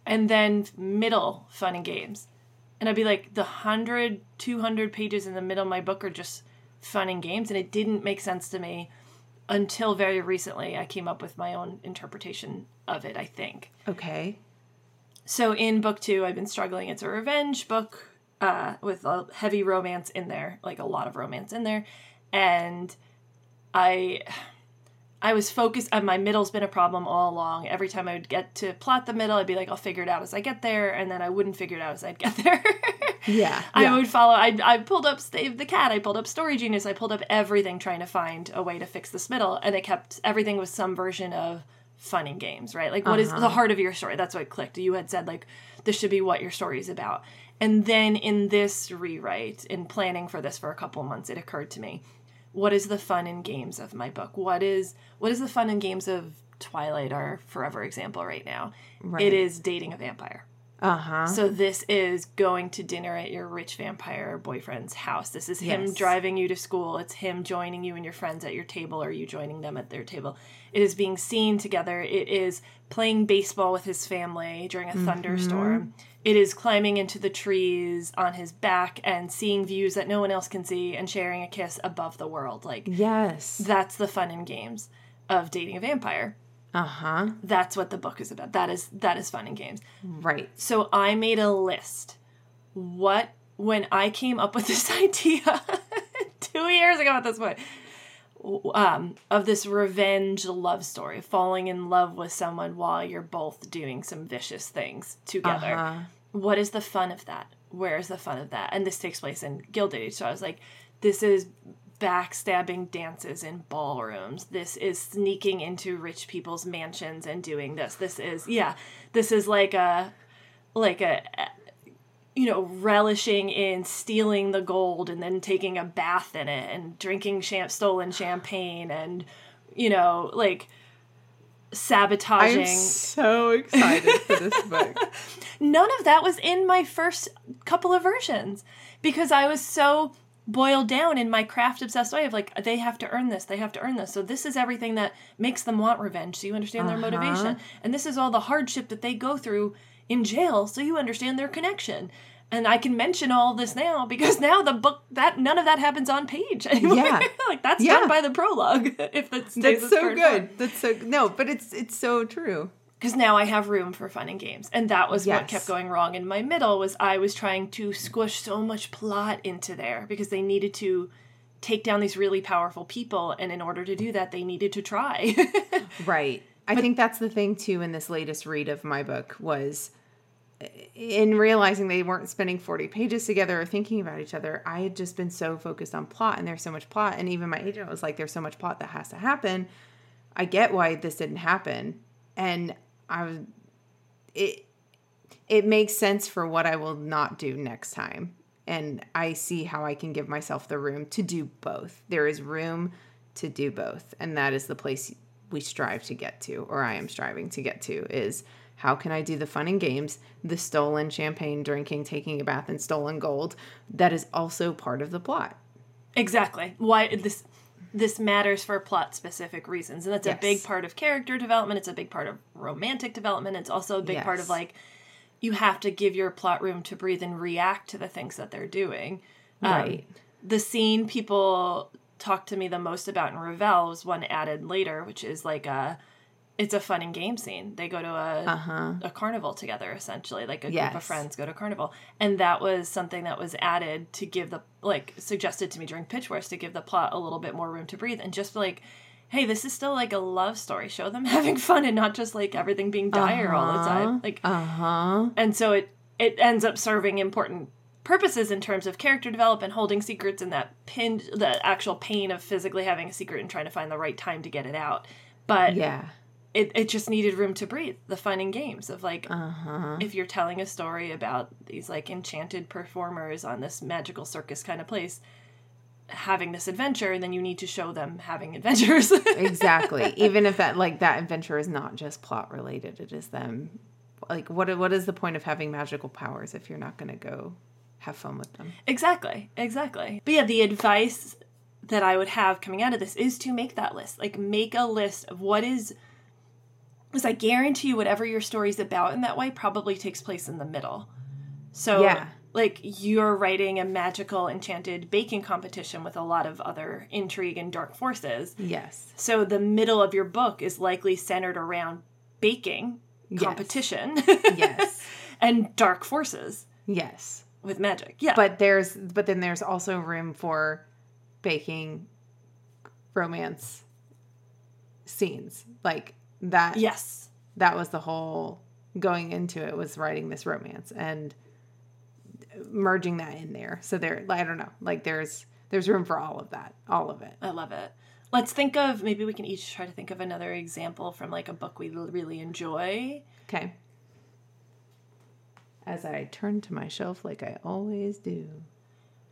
and then middle fun and games. And I'd be like, the 100, 200 pages in the middle of my book are just fun and games. And it didn't make sense to me until very recently. I came up with my own interpretation of it, I think. Okay. So in book two, I've been struggling. It's a revenge book uh, with a heavy romance in there, like a lot of romance in there, and I. I was focused on my middle's been a problem all along. Every time I would get to plot the middle, I'd be like, I'll figure it out as I get there, and then I wouldn't figure it out as I'd get there. Yeah. I yeah. would follow. I I pulled up Save the Cat. I pulled up Story Genius. I pulled up everything trying to find a way to fix this middle, and it kept everything was some version of fun and games, right? Like what is Uh-huh. the heart of your story? That's what clicked. You had said like this should be what your story is about, and then in this rewrite, in planning for this for a couple months, it occurred to me, what is the fun and games of my book? What is what is the fun and games of Twilight, our forever example right now? Right. It is dating a vampire. Uh huh. So this is going to dinner at your rich vampire boyfriend's house. This is him Yes. driving you to school. It's him joining you and your friends at your table or you joining them at their table. It is being seen together. It is playing baseball with his family during a thunderstorm. It is climbing into the trees on his back and seeing views that no one else can see and sharing a kiss above the world. Like Yes. that's the fun and games of dating a vampire. Uh huh. That's what the book is about. That is that is fun and games. Right. So I made a list. What when I came up with this idea two years ago at this point um, of this revenge love story, falling in love with someone while you're both doing some vicious things together. Uh-huh. What is the fun of that? Where is the fun of that? And this takes place in Gilded Age. So I was like, this is backstabbing dances in ballrooms. This is sneaking into rich people's mansions and doing this. This is yeah. This is like a like a you know relishing in stealing the gold and then taking a bath in it and drinking champ- stolen champagne and you know like sabotaging I'm so excited for this book. none of that was in my first couple of versions because I was so boiled down in my craft obsessed way of like they have to earn this, they have to earn this. So this is everything that makes them want revenge. So you understand their Uh-huh. motivation, and this is all the hardship that they go through in jail. So you understand their connection. And I can mention all this now because now the book that none of that happens on page anymore. Yeah. like that's Yeah. done by the prologue. If that stays That's so good. form That's so no, but it's it's so true. Because now I have room for fun and games, and that was what kept going wrong in my middle. Was I was trying to squish so much plot into there because they needed to take down these really powerful people, and in order to do that, they needed to try. Right. I think that's the thing too in this latest read of my book was in realizing they weren't spending 40 pages together or thinking about each other, I had just been so focused on plot and there's so much plot. And even my agent was like, there's so much plot that has to happen. I get why this didn't happen. And I was, it, it makes sense for what I will not do next time. And I see how I can give myself the room to do both. There is room to do both. And that is the place we strive to get to, or I am striving to get to, is how can I do the fun and games, the stolen champagne drinking, taking a bath in stolen gold, that is also part of the plot. exactly. Why this this matters for plot specific reasons, and that's a big part of character development. It's a big part of romantic development. It's also a big part of like you have to give your plot room to breathe and react to the things that they're doing. Um, Right. the scene people talk to me the most about in Ravel was one added later, which is like a it's a fun and game scene. They go to a Uh-huh. a carnival together essentially, like a group of friends go to carnival. And that was something that was added to give the like suggested to me during pitch wars to give the plot a little bit more room to breathe and just like hey, this is still like a love story. Show them having fun and not just like everything being dire all the time. Like Uh-huh. and so it it ends up serving important purposes in terms of character development holding secrets and that pin the actual pain of physically having a secret and trying to find the right time to get it out but Yeah. It, it just needed room to breathe the fun and games of like Uh-huh. if you're telling a story about these like enchanted performers on this magical circus kind of place having this adventure then you need to show them having adventures exactly even if that like that adventure is not just plot related it is them like what what is the point of having magical powers if you're not going to go have fun with them Exactly, exactly. But yeah, the advice that I would have coming out of this is to make that list. Like, make a list of what is. Because I guarantee you, whatever your story's about in that way probably takes place in the middle. So, Yeah. like, you're writing a magical, enchanted baking competition with a lot of other intrigue and dark forces. yes So, the middle of your book is likely centered around baking Yes. competition. yes and dark forces Yes. with magic. Yeah. But there's but then there's also room for baking romance scenes. Like that yes. that was the whole going into it was writing this romance and merging that in there. So there I don't know. Like there's there's room for all of that. All of it. I love it. Let's think of maybe we can each try to think of another example from like a book we really enjoy. Okay. As I turn to my shelf like I always do.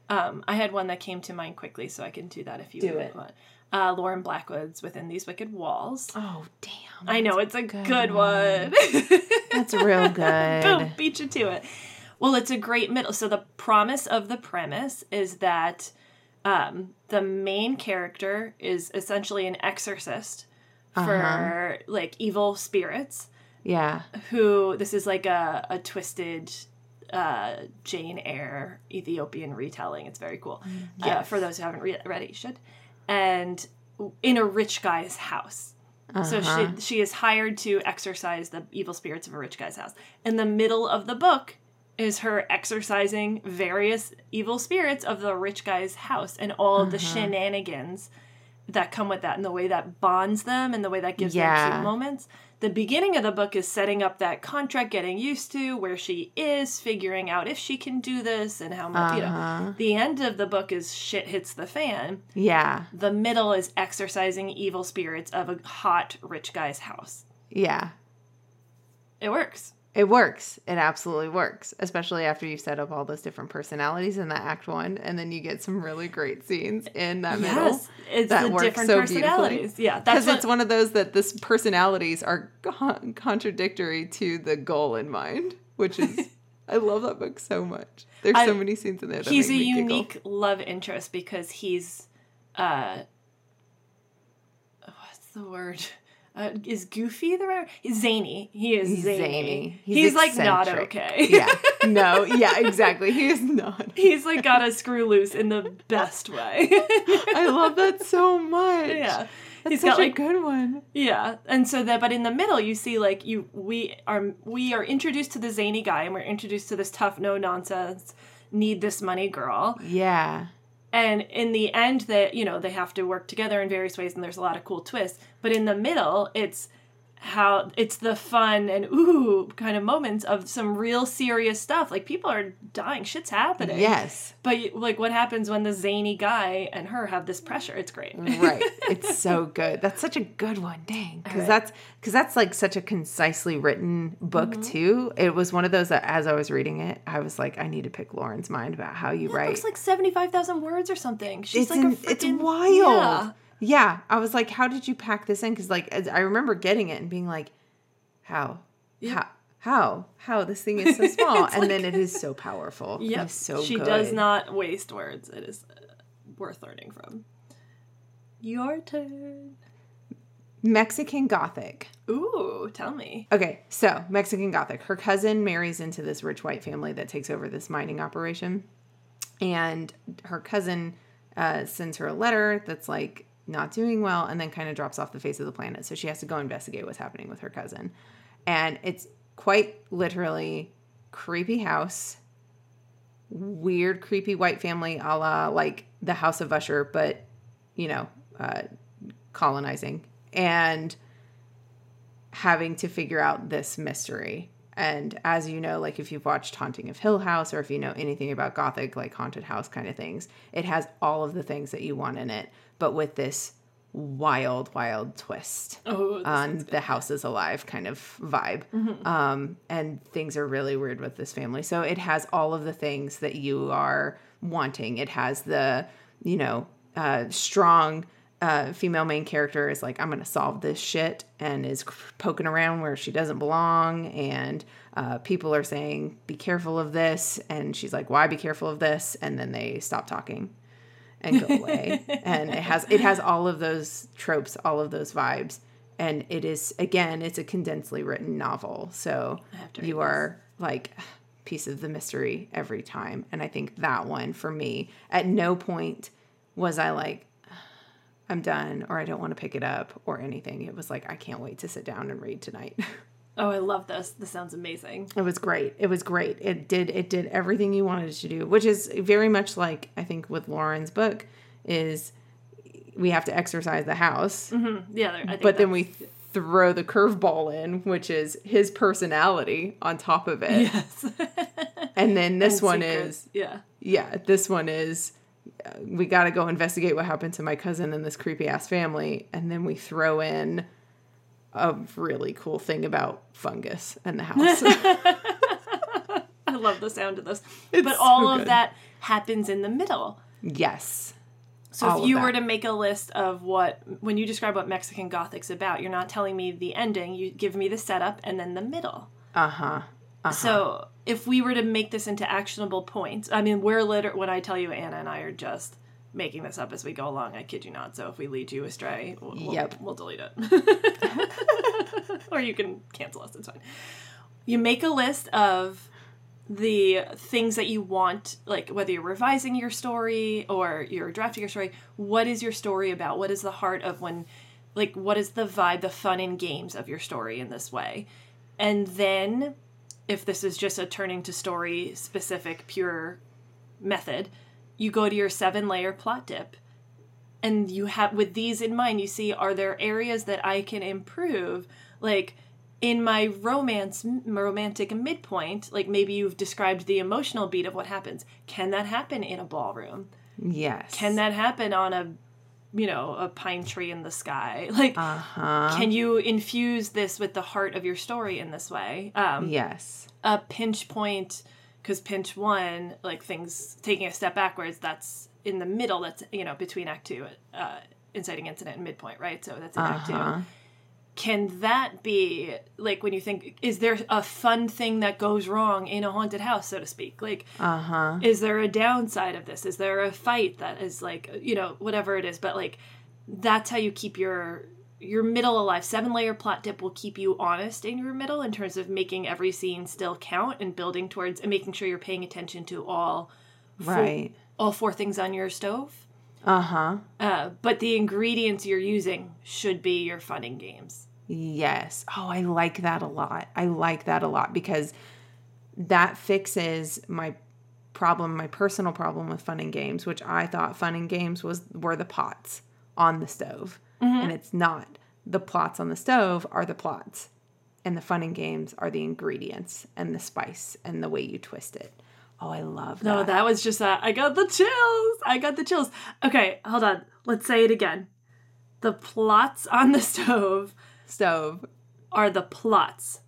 Um, I had one that came to mind quickly, so I can do that if you Do it. want. Uh, Lauren Blackwood's Within These Wicked Walls. Oh damn. I know it's a good, good one. That's real good. Boom, beat you to it. Well, it's a great middle. So the promise of the premise is that um, the main character is essentially an exorcist for like evil spirits. Yeah. Who this is like a a twisted uh, Jane Eyre Ethiopian retelling. It's very cool. Uh, for those who haven't re- read it, you should. And in a rich guy's house. So Uh-huh. she she is hired to exorcise the evil spirits of a rich guy's house. In the middle of the book is her exorcising various evil spirits of the rich guy's house and all of the Uh-huh. shenanigans that come with that and the way that bonds them and the way that gives them Yeah. cute moments. The beginning of the book is setting up that contract, getting used to where she is, figuring out if she can do this and how much, you know. Uh-huh. The end of the book is shit hits the fan. Yeah. The middle is exorcising evil spirits of a hot rich guy's house. Yeah. It works. It works. It absolutely works, especially after you set up all those different personalities in that act one, and then you get some really great scenes in that middle. Yes, it's that the works different so personalities. Yeah, Because what, it's one of those that this personalities are con- contradictory to the goal in mind, which is I love that book so much. There's I- so many scenes in there. That he's a me giggle. unique love interest because he's uh what's the word uh, is goofy the right he's zany he is He's zany, zany. he's, He's like not okay yeah. No. Yeah. Exactly. He is not. he's like got a screw loose in the best way I love that so much. yeah That's he's such got a like good one. Yeah, and so that, but in the middle, you see like you we are we are introduced to the zany guy, and we're introduced to this tough, no nonsense, need this money girl, Yeah. And in the end, that you know they have to work together in various ways, and there's a lot of cool twists. But in the middle, it's how it's the fun and ooh kind of moments of some real serious stuff. Like people are dying, shit's happening. Yes. but like what happens when the zany guy and her have this pressure? It's great. right it's so good that's such a good one dang because right. that's because that's like such a concisely written book Mm-hmm. too it was one of those that as i was reading it i was like i need to pick lauren's mind about how you It write looks like seventy five thousand words or something. She's it's like in- a it's wild Yeah. Yeah. i was like how did you pack this in because like i remember getting it and being like how how how how this thing is so small and then it is so powerful is so she good. does not waste words. It is uh, worth learning from. Your turn. mexican gothic Ooh, tell me. Okay, so Mexican Gothic. Her cousin marries into this rich white family that takes over this mining operation. And her cousin uh, sends her a letter that's like not doing well and then kind of drops off the face of the planet. So she has to go investigate what's happening with her cousin. And it's quite literally creepy house, weird, creepy white family a la like the House of Usher, but, you know, uh, colonizing. And having to figure out this mystery. And as you know, like if you've watched Haunting of Hill House or if you know anything about Gothic, like haunted house kind of things, it has all of the things that you want in it, but with this wild, wild twist Oh, on the house is alive kind of vibe. Um, and things are really weird with this family. So it has all of the things that you are wanting. It has the, you know, uh, strong uh, female main character is like, I'm going to solve this shit and is poking around where she doesn't belong. And uh, people are saying, be careful of this. And she's like, why be careful of this? And then they stop talking and go away. and it has it has all of those tropes, all of those vibes. And it is again, it's a condensely written novel. So you are like piece of the mystery every time. And I think that one for me, at no point was I like, I'm done or I don't want to pick it up or anything. It was like I can't wait to sit down and read tonight. Oh, I love this. This sounds amazing. It was great. It was great. It did it did everything you wanted it to do, which is very much like I think with Lauren's book is we have to exercise the house, Yeah, I think but then we throw the curveball in, which is his personality on top of it. yes. And then this And one secrets. is yeah. yeah, this one is uh, we got to go investigate what happened to my cousin and this creepy ass family, and then we throw in a really cool thing about fungus and the house. I love the sound of this. It's but all so of that happens in the middle. yes. So All if you were to make a list of what when you describe what Mexican Gothic's about, you're not telling me the ending, you give me the setup and then the middle. Uh huh. So if we were to make this into actionable points, I mean, we're liter- when I tell you Anna and I are just making this up as we go along. I kid you not. So if we lead you astray, we'll, we'll- Yep. we'll delete it. or you can cancel us. It's fine. You make a list of the things that you want, like whether you're revising your story or you're drafting your story. What is your story about? What is the heart of when, like, what is the vibe, the fun and games of your story in this way? And then, if this is just a turning to story specific, pure method, you go to your seven layer plot dip. And you have, with these in mind, you see, are there areas that I can improve? Like, in my romance m- romantic midpoint like maybe you've described the emotional beat of what happens can that happen in a ballroom Yes. can that happen on a you know a pine tree in the sky like Uh huh. can you infuse this with the heart of your story in this way um Yes. a pinch point because pinch one like things taking a step backwards that's in the middle that's you know between act two uh inciting incident and midpoint right so that's in act Uh-huh. two can that be like when you think is there a fun thing that goes wrong in a haunted house so to speak like Uh huh. is there a downside of this is there a fight that is like you know whatever it is but like that's how you keep your your middle alive seven layer plot dip will keep you honest in your middle in terms of making every scene still count and building towards and making sure you're paying attention to all right four- all four things on your stove Uh huh. uh, but the ingredients you're using should be your fun and games Yes. Oh, I like that a lot. I like that a lot because that fixes my problem, my personal problem with fun and games, which I thought fun and games was were the pots on the stove. Mm-hmm. And it's not. The plots on the stove are the plots. And the fun and games are the ingredients and the spice and the way you twist it. Oh, I love that. No, that was just that. I got the chills. I got the chills. Okay, hold on. Let's say it again. The plots on the stove stove. are the plots.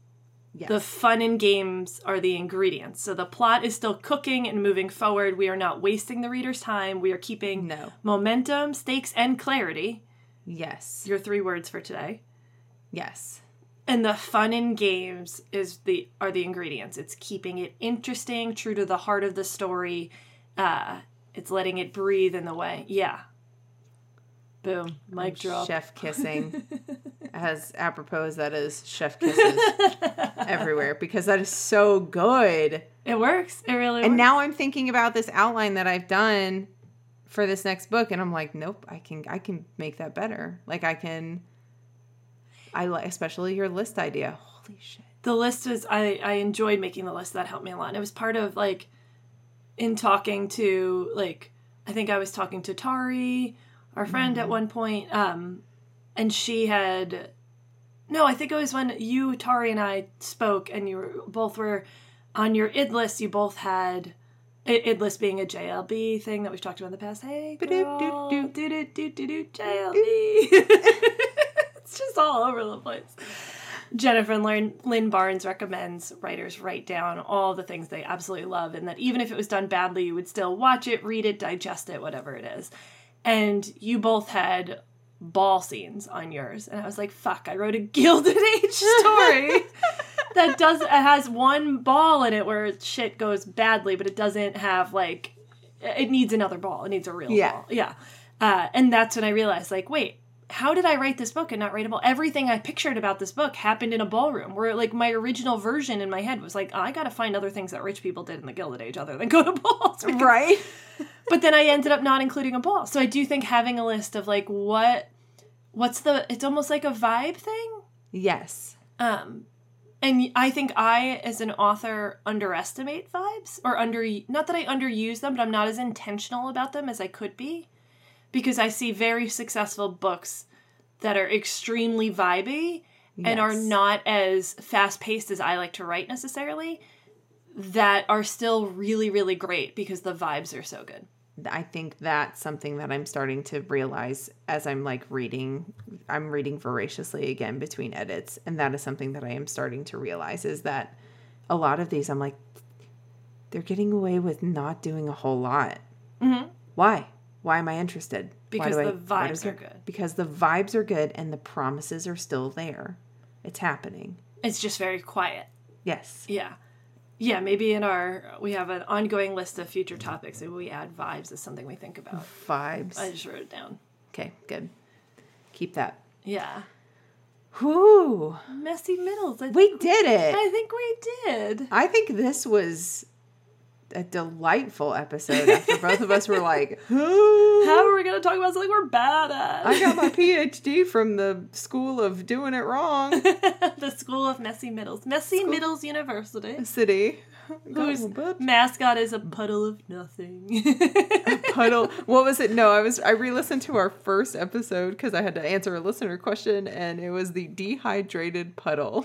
Yes. The fun and games are the ingredients. So the plot is still cooking and moving forward. We are not wasting the reader's time. We are keeping No. momentum, stakes, and clarity. Yes. Your three words for today. Yes. And the fun and games is the are the ingredients. It's keeping it interesting, true to the heart of the story. Uh, it's letting it breathe in the way. Yeah. Boom. Mic drop. Chef kissing. As apropos, that is chef kisses everywhere because that is so good. It works. It really And works. now I'm thinking about this outline that I've done for this next book, and I'm like, nope, I can I can make that better. Like I can. I like especially your list idea. Holy shit. the list was I, I enjoyed making the list that helped me a lot and it was part of like in talking to like i think i was talking to tari our friend at one point um and she had no i think it was when you tari and i spoke and you were, both were on your id list you both had I- id list being a jlb thing that we've talked about in the past hey girl, jlb it's just all over the place Jennifer and Lynn, Lynn Barnes recommends writers write down all the things they absolutely love, and that even if it was done badly, you would still watch it, read it, digest it, whatever it is. And you both had ball scenes on yours, and I was like, "Fuck!" I wrote a Gilded Age story that does it has one ball in it where shit goes badly, but it doesn't have like it needs another ball. It needs a real Yeah. ball. Yeah. Uh, and that's when I realized, like, wait, how did I write this book and not write a ball? Everything I pictured about this book happened in a ballroom where, like, my original version in my head was like, I gotta find other things that rich people did in the Gilded Age other than go to balls. Right? but then I ended up not including a ball. So I do think having a list of, like, what, what's the, it's almost like a vibe thing. Yes. Um, and I think I, as an author, underestimate vibes or under not that I underuse them, but I'm not as intentional about them as I could be, because I see very successful books that are extremely vibey and are not as fast paced as I like to write necessarily. That are still really, really great because the vibes are so good. I think that's something that I'm starting to realize as I'm like reading. I'm reading voraciously again between edits, and that is something that I am starting to realize is that a lot of these I'm like, they're getting away with not doing a whole lot. Mm-hmm. Why? Why am I interested? Because the I vibes are good. Because the vibes are good and the promises are still there. It's happening. It's just very quiet. Yes. Yeah. Yeah, maybe in our we have an ongoing list of future topics and we add vibes as something we think about. Vibes. I just wrote it down. Okay, good. Keep that. Yeah. Whoo! Messy middles. I, We did it. I think we did. I think this was a delightful episode after both of us were like, How are we going to talk about something we're bad at? I got my PhD from the school of doing it wrong. the School of Messy Middles. Messy Middles University. City. Whose mascot is a puddle of nothing. Puddle. What was it? No, I was. I re-listened to our first episode because I had to answer a listener question, and it was the dehydrated puddle.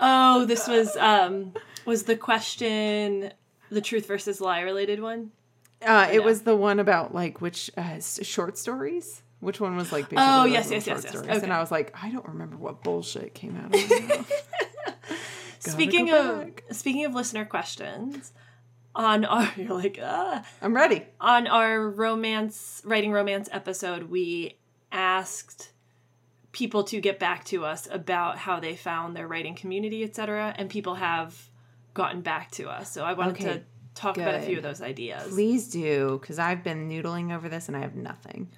oh, this was um was the question the truth versus lie related one? Uh, it know. was the one about like which uh, short stories. Which one was like? Oh, yes, yes, yes, yes. Okay. And I was like, I don't remember what bullshit came out of my speaking of back. speaking of listener questions, on our you're like ah I'm ready. on our romance writing romance episode we asked people to get back to us about how they found their writing community etc and people have gotten back to us so i wanted Okay, to talk about a few of those ideas Please do, because I've been noodling over this and I have nothing.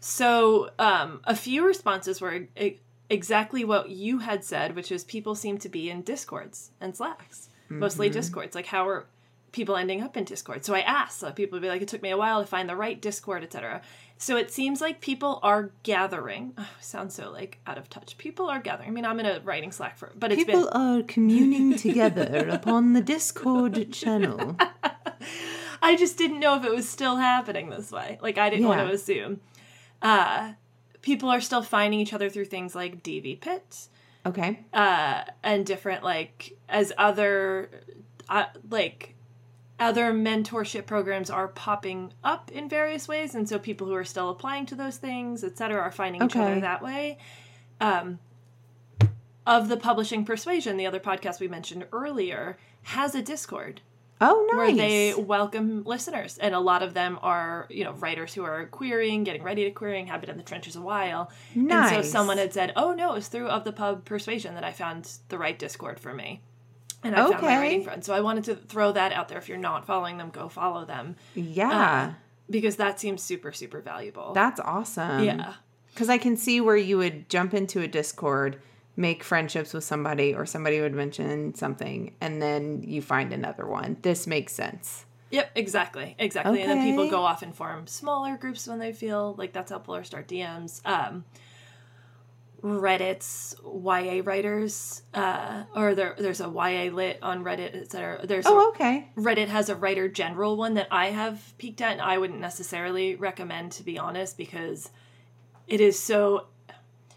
so um, a few responses were e- exactly what you had said which is people seem to be in discords and slacks mostly Mm-hmm. discords like how are people ending up in discord. So i asked so people would be like it took me a while to find the right discord etc so it seems like people are gathering. Oh, sounds so like out of touch. People are gathering. I mean i'm in a writing slack for but it's People been people are communing together upon the Discord channel. i just didn't know if it was still happening this way. Like i didn't want to assume. Uh people are still finding each other through things like DVpit Okay. uh, and different like as other uh, like other mentorship programs are popping up in various ways and so people who are still applying to those things etc are finding each other that way. Um, of the publishing persuasion the other podcast we mentioned earlier has a discord Oh, nice. where they welcome listeners and a lot of them are you know writers who are querying getting ready to querying have been in the trenches a while. And so someone had said oh no it was through of the pub persuasion that i found the right discord for me and i found my Okay. writing friend so i wanted to throw that out there if you're not following them go follow them yeah, because that seems super super valuable that's awesome. yeah Because I can see where you would jump into a Discord, make friendships with somebody, or somebody would mention something, and then you find another one. This makes sense. Yep, exactly, exactly. And then people go off and form smaller groups when they feel like that's how or start DMs. Um, Reddit's YA writers, uh, or there, there's a YA lit on Reddit, etc. There's Oh, okay. Reddit has a writer general one that I have peeked at, and I wouldn't necessarily recommend to be honest because it is so.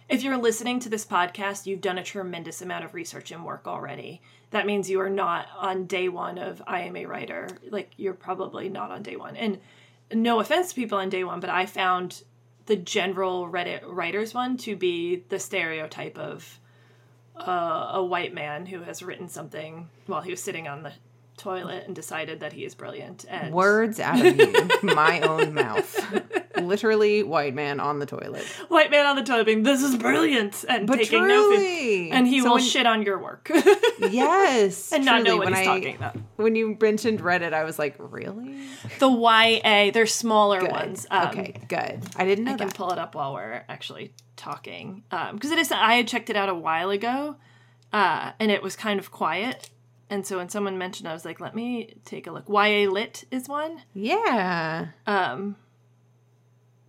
If you're listening to this podcast, you've done a tremendous amount of research and work already. That means you are not on day one of I am a writer. Like you're probably not on day one. And no offense to people on day one, but I found the general Reddit writers one to be the stereotype of uh, a white man who has written something while he was sitting on the toilet and decided that he is brilliant. And Words out of you, my own mouth. Literally, white man on the toilet. white man on the toilet being, "This is brilliant," and But taking no food. And he So will when- shit on your work Yes, and not know what when he's I- talking about. When you mentioned Reddit, I was like, really? The YA, they're smaller Good. ones. Um, okay, good. I didn't know I can pull it up while we're actually talking because it is. I had checked it out a while ago, uh, and it was kind of quiet. And so when someone mentioned, I was like, "Let me take a look." YA Lit is one. yeah. Um,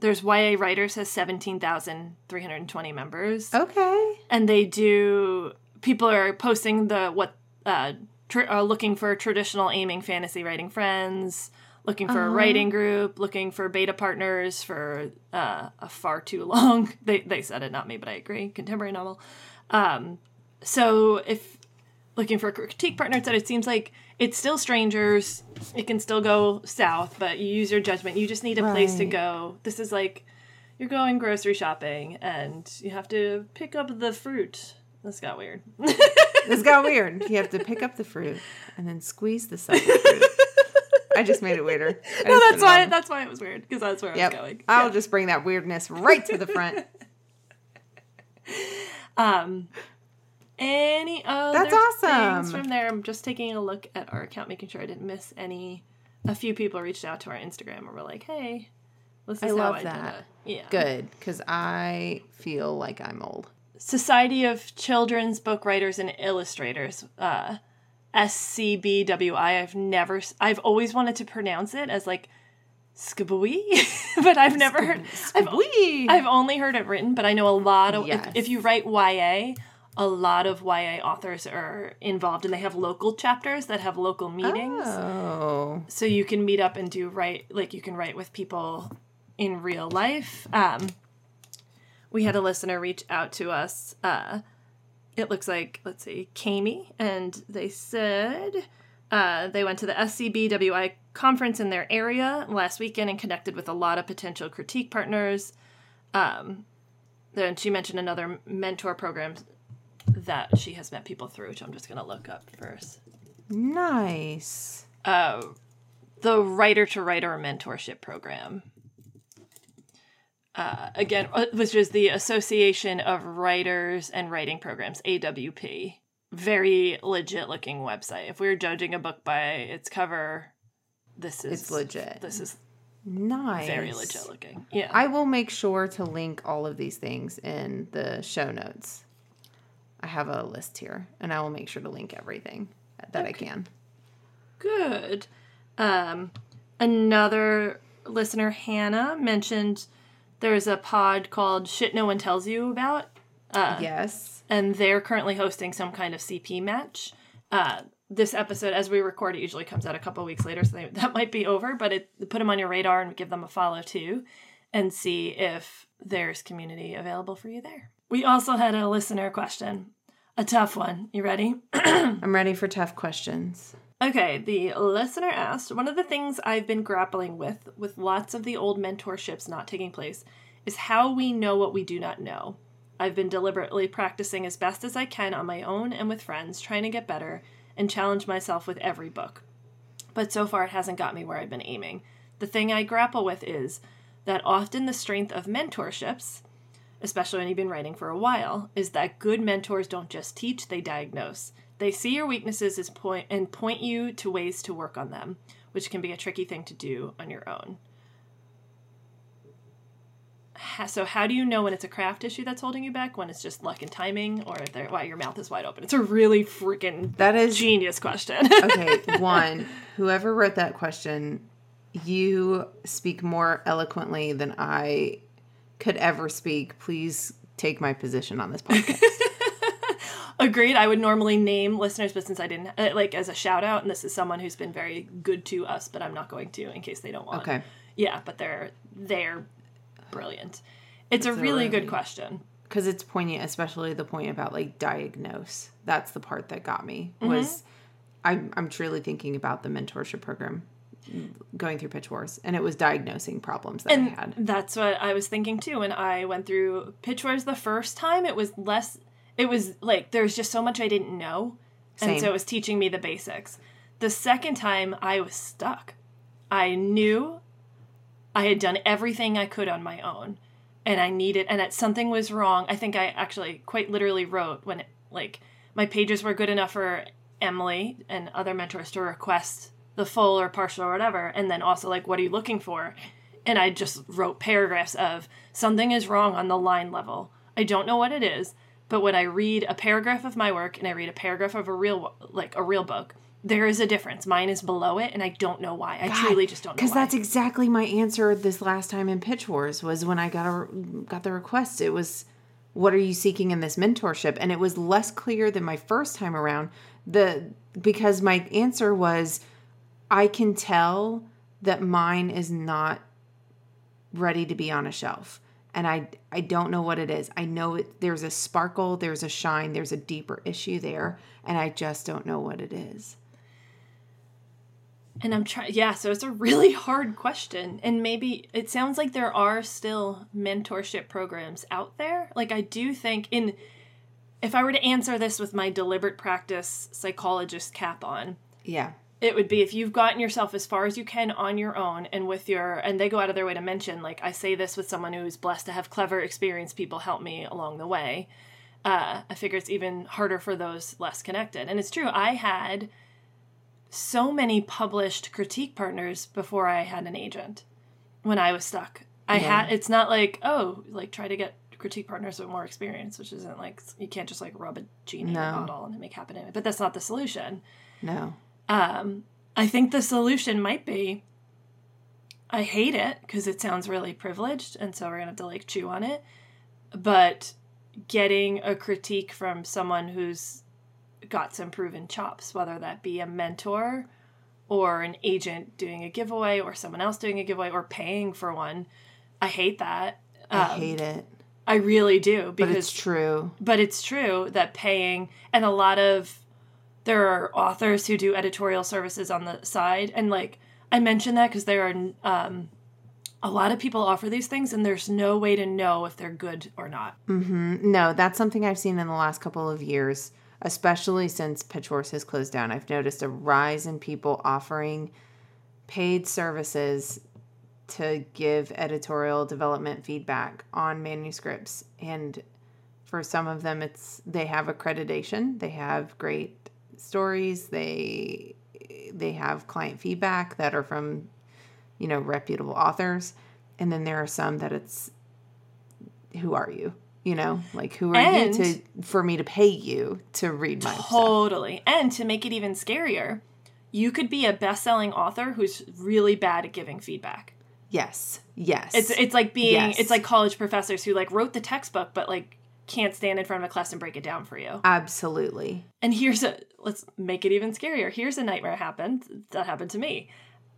there's YA Writers has seventeen thousand three hundred twenty members, Okay. and they do people are posting the what uh, tr- uh looking for traditional aiming fantasy writing friends looking for a writing group looking for beta partners for uh, a far too long they, they said it not me but i agree contemporary novel. Um, so if looking for a critique partner that it seems like it's still strangers it can still go south but you use your judgment you just need a place to go this is like you're going grocery shopping and you have to pick up the fruit this got weird This got weird. You have to pick up the fruit and then squeeze the side fruit. I just made it weirder. I no that's put it why that's why it was weird because that's where i Yep. was going I'll Yeah. just bring that weirdness right to the front. um any other That's awesome. things from there i'm just taking a look at our account making sure i didn't miss any a few people reached out to our instagram and were like hey this is I how love I that. did it. yeah Good, because I feel like I'm old. Society of Children's Book Writers and Illustrators, uh, SCBWI. I've never, I've always wanted to pronounce it as like Skabooey, but I've never heard. I've, I've only heard it written, but I know a lot of. Yes. If, if you write YA, a lot of YA authors are involved, and they have local chapters that have local meetings, Oh, so you can meet up and do write like you can write with people in real life. Um, we had a listener reach out to us. Uh, it looks like let's see, Kami, and they said uh, they went to the SCBWI conference in their area last weekend and connected with a lot of potential critique partners. Um, then she mentioned another mentor program that she has met people through, which I'm just gonna look up first. nice. Uh, the writer to writer mentorship program. Uh, again, uh, which is the Association of Writers and Writing Programs, AWP. Very legit looking website. If we were judging a book by its cover, this is It's legit. This is Nice. very legit looking. Yeah. I will make sure to link all of these things in the show notes. I have a list here, and I will make sure to link everything that I can. Good. Um, another listener, Hannah, mentioned there's a pod called Shit No One Tells You About. Uh, yes. and they're currently hosting some kind of CP match. Uh, this episode, as we record, it usually comes out a couple weeks later, so they, that might be over. But it, put them on your radar and give them a follow too, and see if there's community available for you there. We also had a listener question, a tough one. You ready? I'm ready for tough questions. Okay, the listener asked One of the things I've been grappling with, with lots of the old mentorships not taking place, is how we know what we do not know. I've been deliberately practicing as best as I can on my own and with friends, trying to get better and challenge myself with every book. But so far, it hasn't got me where I've been aiming. The thing I grapple with is that often the strength of mentorships, especially when you've been writing for a while, is that good mentors don't just teach, they diagnose. They see your weaknesses as point and point you to ways to work on them, which can be a tricky thing to do on your own. So, how do you know when it's a craft issue that's holding you back, when it's just luck and timing, or why your mouth is wide open? It's a really freaking That is genius question. okay. One, whoever wrote that question, you speak more eloquently than I could ever speak. Please take my position on this podcast. Agreed. I would normally name listeners, but since I didn't, uh, like, as a shout out, and this is someone who's been very good to us, but I'm not going to in case they don't want. Okay. Yeah, but they're they're brilliant. It's a It's a really good question. because it's poignant, especially the point about like diagnose. That's the part that got me. Mm-hmm. Was I'm I'm truly thinking about the mentorship program going through Pitch Wars, and it was diagnosing problems that I had. that's what I was thinking too. When I went through Pitch Wars the first time, it was less. It was like there's just so much I didn't know, and Same. so it was teaching me the basics. The second time, I was stuck. I knew I had done everything I could on my own, and I needed, and that something was wrong. I think I actually quite literally wrote when it, like my pages were good enough for Emily and other mentors to request the full or partial or whatever, and then also like, what are you looking for? And I just wrote paragraphs of something is wrong on the line level. I don't know what it is, but when I read a paragraph of my work and I read a paragraph of a real like a real book, there is a difference. Mine is below it, and I don't know why. I truly just don't know Because that's exactly my answer this last time in Pitch Wars was when I got a got the request. It was what are you seeking in this mentorship? And it was less clear than my first time around. The because my answer was I can tell that mine is not ready to be on a shelf and I I don't know what it is. I know it there's a sparkle, there's a shine, there's a deeper issue there and I just don't know what it is. And I'm trying, yeah, so it's a really hard question. And maybe it sounds like there are still mentorship programs out there. Like, I do think, in if I were to answer this with my deliberate practice psychologist cap on, Yeah. It would be if you've gotten yourself as far as you can on your own and with your, and they go out of their way to mention, like, I say this with someone who's blessed to have clever, experienced people help me along the way. Uh, I figure it's even harder for those less connected. And it's true, I had so many published critique partners before I had an agent when I was stuck. I Yeah. had it's not like, oh, like try to get critique partners with more experience, which isn't like you can't just like rub a genie in a No. bottle and make happen. But that's not the solution. No. Um, I think the solution might be I hate it because it sounds really privileged, and so we're gonna have to like chew on it. But getting a critique from someone who's got some proven chops, whether that be a mentor or an agent doing a giveaway or someone else doing a giveaway or paying for one. I hate that. I Um, hate it. I really do But because it's true. but it's true that paying and a lot of there are authors who do editorial services on the side and like i mentioned that because there are um, a lot of people offer these things and there's no way to know if they're good or not mm-hmm. No, that's something I've seen in the last couple of years, especially since Pitch Wars has closed down. I've noticed a rise in people offering paid services to give editorial development feedback on manuscripts. And for some of them, it's they have accreditation, they have great stories, they they have client feedback that are from you know reputable authors. And then there are some that it's who are you? You know like who are And- you to for me to pay you to read my stuff? Totally. And to make it even scarier you could be a best-selling author who's really bad at giving feedback. Yes. Yes. It's it's like being Yes. it's like college professors who like wrote the textbook but like can't stand in front of a class and break it down for you absolutely And here's a let's make it even scarier. Here's a nightmare happened that happened to me.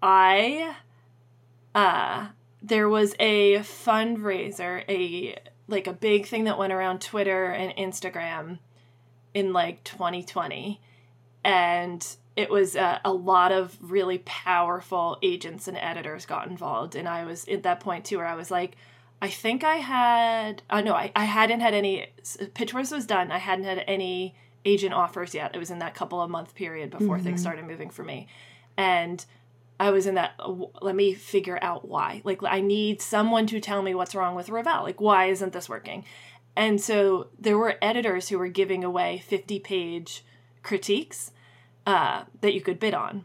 I uh there was a fundraiser, a like a big thing that went around Twitter and Instagram in like 2020 and it was uh, a lot of really powerful agents and editors got involved and i was at that point too where i was like i think i had uh, no I, I hadn't had any pitch Wars was done. I hadn't had any agent offers yet. It was in that couple of month period before things started moving for me. And i was in that uh, let me figure out why. Like i need someone to tell me what's wrong with ravel. Like why isn't this working? And so there were editors who were giving away 50 page critiques uh, that you could bid on.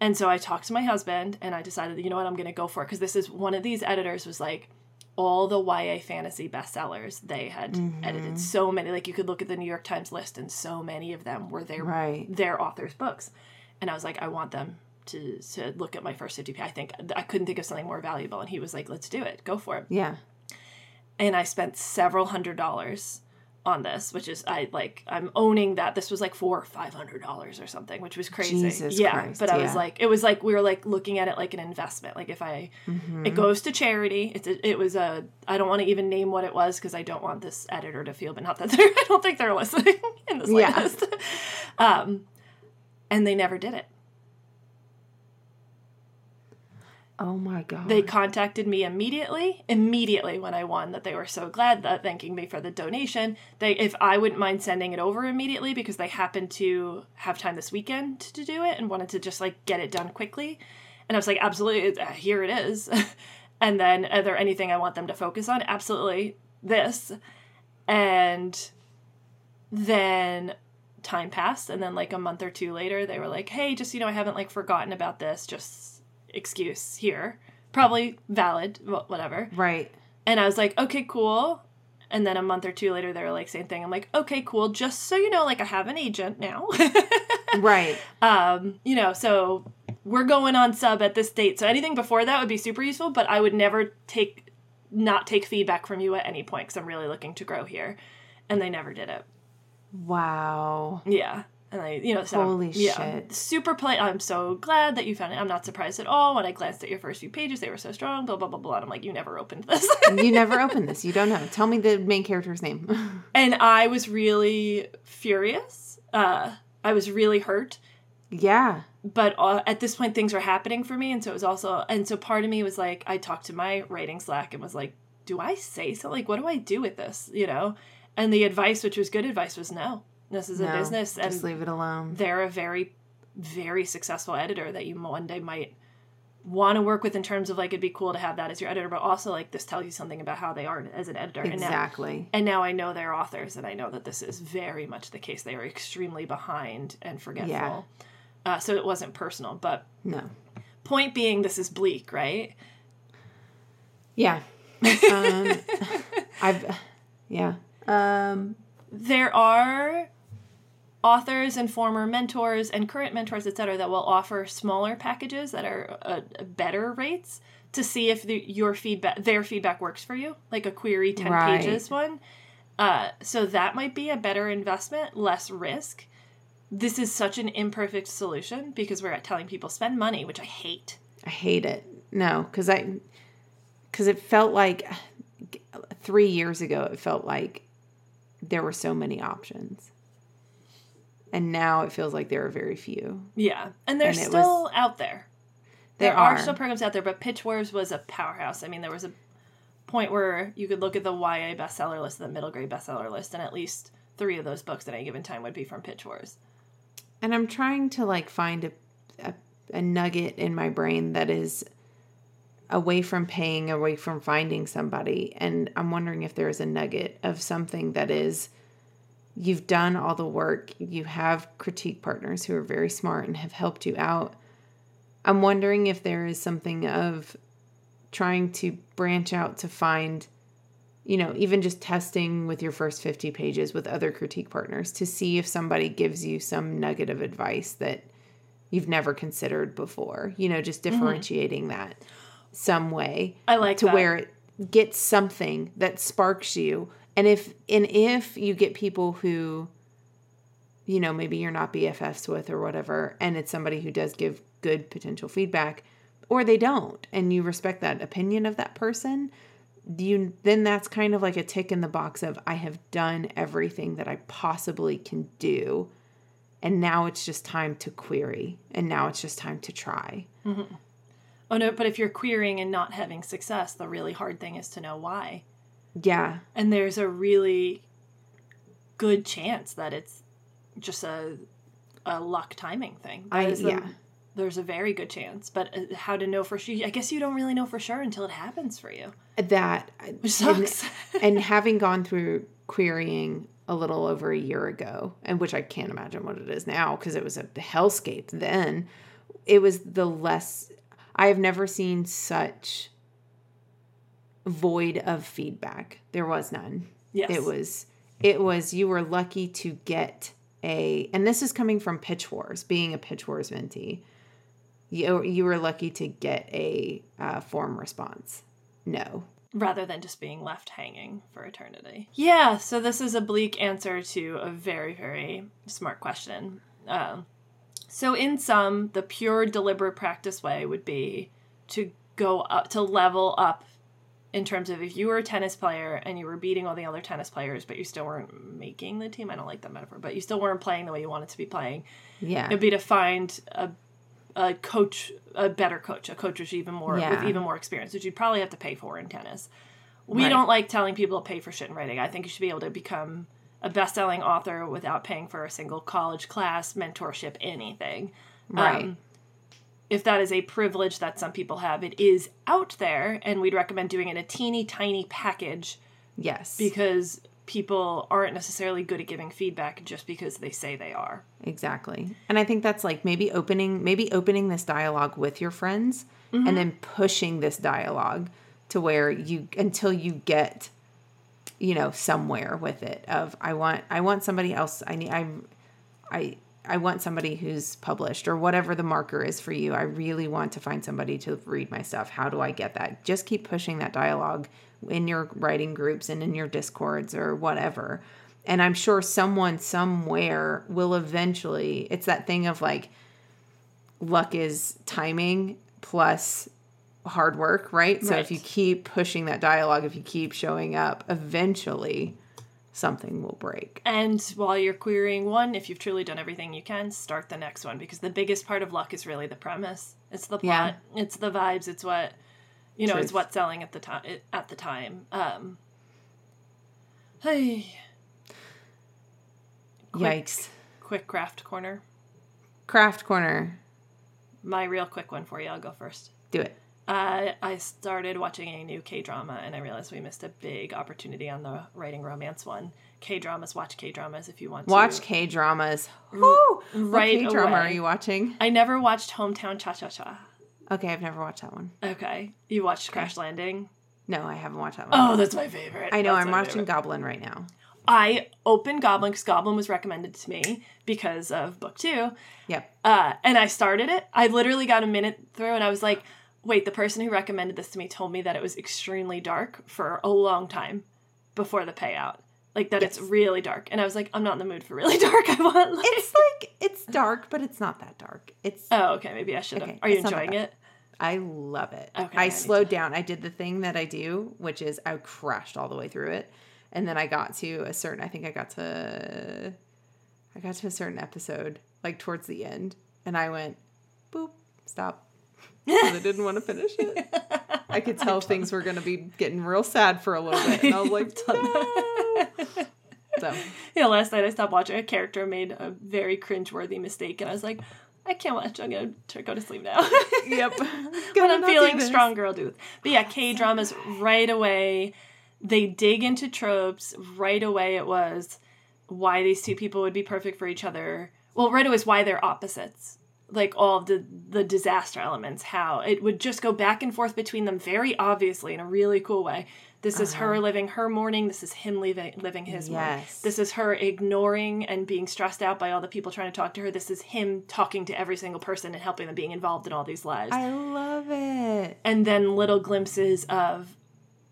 And so I talked to my husband and I decided, you know what, I'm going to go for it. Because this is one of these editors was like all the YA fantasy bestsellers they had mm-hmm. edited. So many, like you could look at the New York Times list and so many of them were their, Right. their authors' books. And I was like, I want them to, to look at my first 50 I think I couldn't think of something more valuable. And he was like, let's do it. Go for it yeah and I spent several hundred dollars on this, which is I like I'm owning that this was like four or five hundred dollars or something, which was crazy. Jesus yeah, Christ, but I was like, it was like we were like looking at it like an investment. Like if I, Mm-hmm. it goes to charity. It's a, it was a I don't want to even name what it was because I don't want this editor to feel, but not that they're I don't think they're listening in this Yeah. um, and they never did it. Oh my god They contacted me immediately, immediately when I won that they were so glad that thanking me for the donation. They if I wouldn't mind sending it over immediately because they happened to have time this weekend to do it and wanted to just like get it done quickly. And I was like, absolutely, uh, here it is. and then are there anything I want them to focus on? Absolutely this. And then time passed and then like a month or two later they were like, "Hey, just you know, I haven't like forgotten about this. Just excuse here. Probably valid, whatever. right And I was like, okay, cool. And then a month or two later, they were like, same thing. I'm like, okay, cool. Just so you know, like, I have an agent now. right um, you know, so we're going on sub at this date. So anything before that would be super useful, but I would never take not take feedback from you at any point because I'm really looking to grow here. And they never did it. Wow. Yeah. And I, you know, so Holy yeah, shit. super polite. I'm so glad that you found it. I'm not surprised at all. When I glanced at your first few pages, they were so strong. Blah blah blah blah. And I'm like, you never opened this. you never opened this. You don't know. Tell me the main character's name. and I was really furious. Uh, I was really hurt. yeah. But uh, at this point, things were happening for me, and so it was also, and so part of me was like, I talked to my writing Slack and was like, do I say so? Like, what do I do with this? You know? And the advice, which was good advice, was no. This is a business, and Just leave it alone. they're a very very successful editor that you one day might want to work with in terms of like it'd be cool to have that as your editor but also like this tells you something about how they are as an editor and now, Exactly. and now i know they're authors and i know that this is very much the case they are extremely behind and forgetful Yeah. uh, so it wasn't personal but No. point being this is bleak right Yeah. Um, I've. Yeah. Um. there are authors and former mentors and current mentors etc that will offer smaller packages that are uh, better rates to see if the, your feedback their feedback works for you like a query 10 Right. pages one uh, so that might be a better investment less risk this is such an imperfect solution because we're telling people spend money which i hate I hate it. No, because I, because it felt like three years ago. It felt like there were so many options, and now it feels like there are very few. yeah and they're And still out there They there are. are. still programs out there, but Pitch Wars was a powerhouse. I mean, there was a point where you could look at the YA bestseller list, the middle grade bestseller list, and at least three of those books at any given time would be from Pitch Wars. And I'm trying to like find a, a a nugget in my brain that is away from paying, away from finding somebody, and I'm wondering if there is a nugget of something that is you've done all the work, you have critique partners who are very smart and have helped you out. I'm wondering if there is something of trying to branch out to find you know, even just testing with your first 50 pages with other critique partners to see if somebody gives you some nugget of advice that you've never considered before. You know, just mm-hmm. differentiating that some way I like to that. where it gets something that sparks you. And if and if you get people who you know, maybe you're not BFFs with or whatever, and it's somebody who does give good potential feedback, or they don't, and you respect that opinion of that person, you then that's kind of like a tick in the box of I have done everything that I possibly can do. And now it's just time to query. And now it's just time to try. Mm-hmm. Oh no, but if you're querying and not having success, the really hard thing is to know why. Yeah. And there's a really good chance that it's just a a luck timing thing. That I- the- yeah. There's a very good chance, but uh, how to know for sure? I guess you don't really know for sure until it happens for you, That which and- sucks. and having gone through querying a little over a year ago, and which I can't imagine what it is now because it was a hellscape then, it was the less I have never seen such void of feedback. There was none. yes, It was it was you were lucky to get a and this is coming from Pitch Wars, being a Pitch Wars mentee. You you were lucky to get a uh, form response. No. rather than just being left hanging for eternity. Yeah, so this is a bleak answer to a very, very smart question. Um, so, in sum, the pure deliberate practice way would be to go up, to level up in terms of if you were a tennis player and you were beating all the other tennis players, but you still weren't making the team. I don't like that metaphor, but you still weren't playing the way you wanted to be playing. Yeah. It'd be to find a, a coach, a better coach, a coach who's even more with even more experience, which you'd probably have to pay for in tennis. We Right. don't like telling people to pay for shit in writing. I think you should be able to become a best-selling author without paying for a single college class, mentorship, anything. Right. Um, if that is a privilege that some people have, it is out there, and we'd recommend doing it in a teeny tiny package yes. because people aren't necessarily good at giving feedback just because they say they are. Exactly. And I think that's like maybe opening maybe opening this dialogue with your friends and mm-hmm. then pushing this dialogue to where you until you get you know somewhere with it of I want I want somebody else I need I'm I I want somebody who's published or whatever the marker is for you. I really want to find somebody to read my stuff. How do I get that? Just keep pushing that dialogue in your writing groups and in your discords or whatever. And I'm sure someone somewhere will eventually, it's that thing of like, luck is timing plus hard work, right? So if you keep pushing that dialogue, if you keep showing up, eventually something will break. And while you're querying one, if you've truly done everything you can, start the next one because the biggest part of luck is really the premise. It's the plot. Yeah. It's the vibes. It's what you know. It's Truth. what's selling at the time. At the time. Um. Hey. Quick, Yikes. Quick craft corner. Craft corner. My real quick one for you. I'll go first. Do it. Uh, I started watching a new K drama and I realized we missed a big opportunity on the writing romance one. K dramas, watch K dramas if you want Watch to. K dramas. Woo! right What K drama are you watching? I never watched Hometown Cha Cha Cha. Okay, I've never watched that one. Okay. You watched Crash Landing? No, I haven't watched that one. Oh, that's my favorite. I know. That's I'm watching favorite. Goblin right now. I opened Goblin because Goblin was recommended to me because of book two. Yep. Uh, and I started it. I literally got a minute through and I was like, wait, the person who recommended this to me told me that it was extremely dark for a long time before the payout. Like that it's really dark. And I was like, I'm not in the mood for really dark. I want like It's like it's dark, but it's not that dark. It's Oh, okay, maybe I should have. Okay, Are you enjoying it? I love it. Okay, I I slowed down. I did the thing that I do, which is I crashed all the way through it. And then I got to a certain I think I got to I got to a certain episode, like towards the end, and I went, boop, stop. 'Cause I didn't want to finish it. I could tell things were gonna be getting real sad for a little bit. And I was like, no. So Yeah, last night I stopped watching. A character made a very cringeworthy mistake, and I was like, I can't watch. I'm gonna t- go to sleep now. Yep. when I'm feeling stronger, I'll do it. But yeah, K dramas right away. They dig into tropes right away. It was why these two people would be perfect for each other. Well, right away is why they're opposites. Like all of the the disaster elements, how it would just go back and forth between them very obviously in a really cool way. This is her uh-huh. living her morning. This is him living living his morning. Yes. This is her ignoring and being stressed out by all the people trying to talk to her. This is him talking to every single person and helping them being involved in all these lives I love it. and then little glimpses of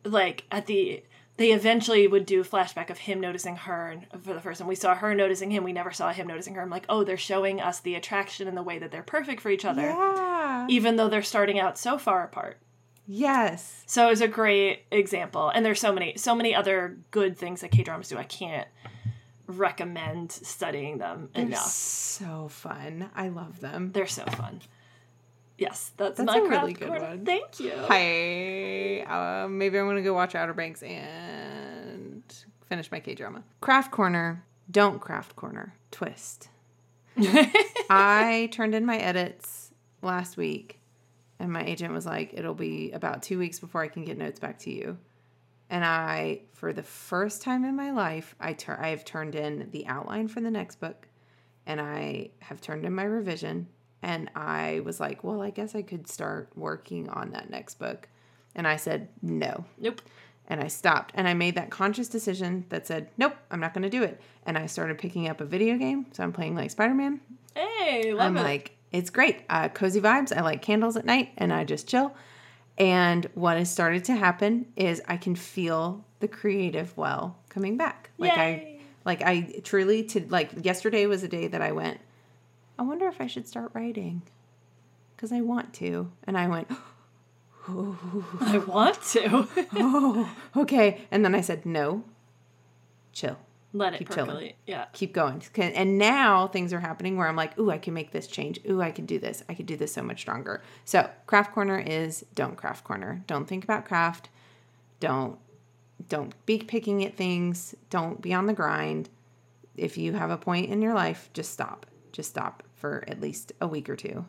like at the they eventually would do a flashback of him noticing her for the first time we saw her noticing him we never saw him noticing her i'm like oh they're showing us the attraction and the way that they're perfect for each other Yeah. even though they're starting out so far apart Yes. so it was a great example and there's so many so many other good things that k-dramas do i can't recommend studying them They're enough so fun. I love them. they're so fun yes that's, That's my a really good corner. one. thank you Hi. Uh, maybe I'm gonna go watch Outer Banks and finish my K drama. Craft corner. Don't craft corner. Twist. I turned in my edits last week, and my agent was like, "It'll be about two weeks before I can get notes back to you." And I, for the first time in my life, I tur- I have turned in the outline for the next book, and I have turned in my revision. And I was like, "Well, I guess I could start working on that next book." And I said, "No." nope And I stopped and I made that conscious decision that said, nope, I'm not going to do it. And I started picking up a video game. So I'm playing like Spider Man. hey love I'm it like, it's great. Uh, cozy vibes. I like candles at night and I just chill. And what has started to happen is I can feel the creative well coming back. Like I, like I truly to like yesterday was a day that I went, I wonder if I should start writing because I want to. And I went, I want to. oh, okay. And then I said, no, chill. Let it Keep chilling. percolate. Yeah. keep going. And now things are happening where I'm like, ooh, I can make this change. Ooh, I could do this. I could do this so much stronger. So, craft corner is don't craft corner. Don't think about craft. Don't don't be picking at things. Don't be on the grind. If you have a point in your life, just stop. Just stop for at least a week or two.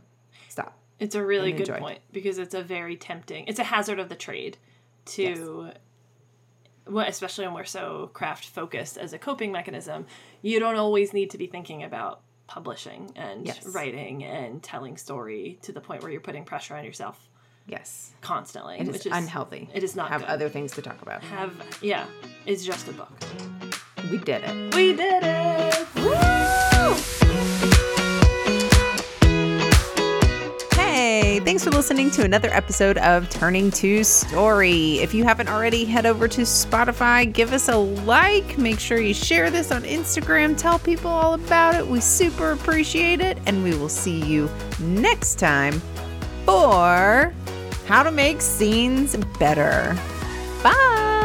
Stop. It's a really good enjoy. point because it's a very tempting. It's a hazard of the trade to well, especially when we're so craft focused as a coping mechanism, you don't always need to be thinking about publishing and Yes. writing and telling story to the point where you're putting pressure on yourself Yes. constantly, It is which is unhealthy. It is not have good. other things to talk about. Have yeah, it's just a book. We did it. We did it. Woo! Thanks for listening to another episode of Turning to Story. If you haven't already, head over to Spotify, give us a like, make sure you share this on Instagram, tell people all about it. We super appreciate it, and we will see you next time for how to make scenes better. Bye.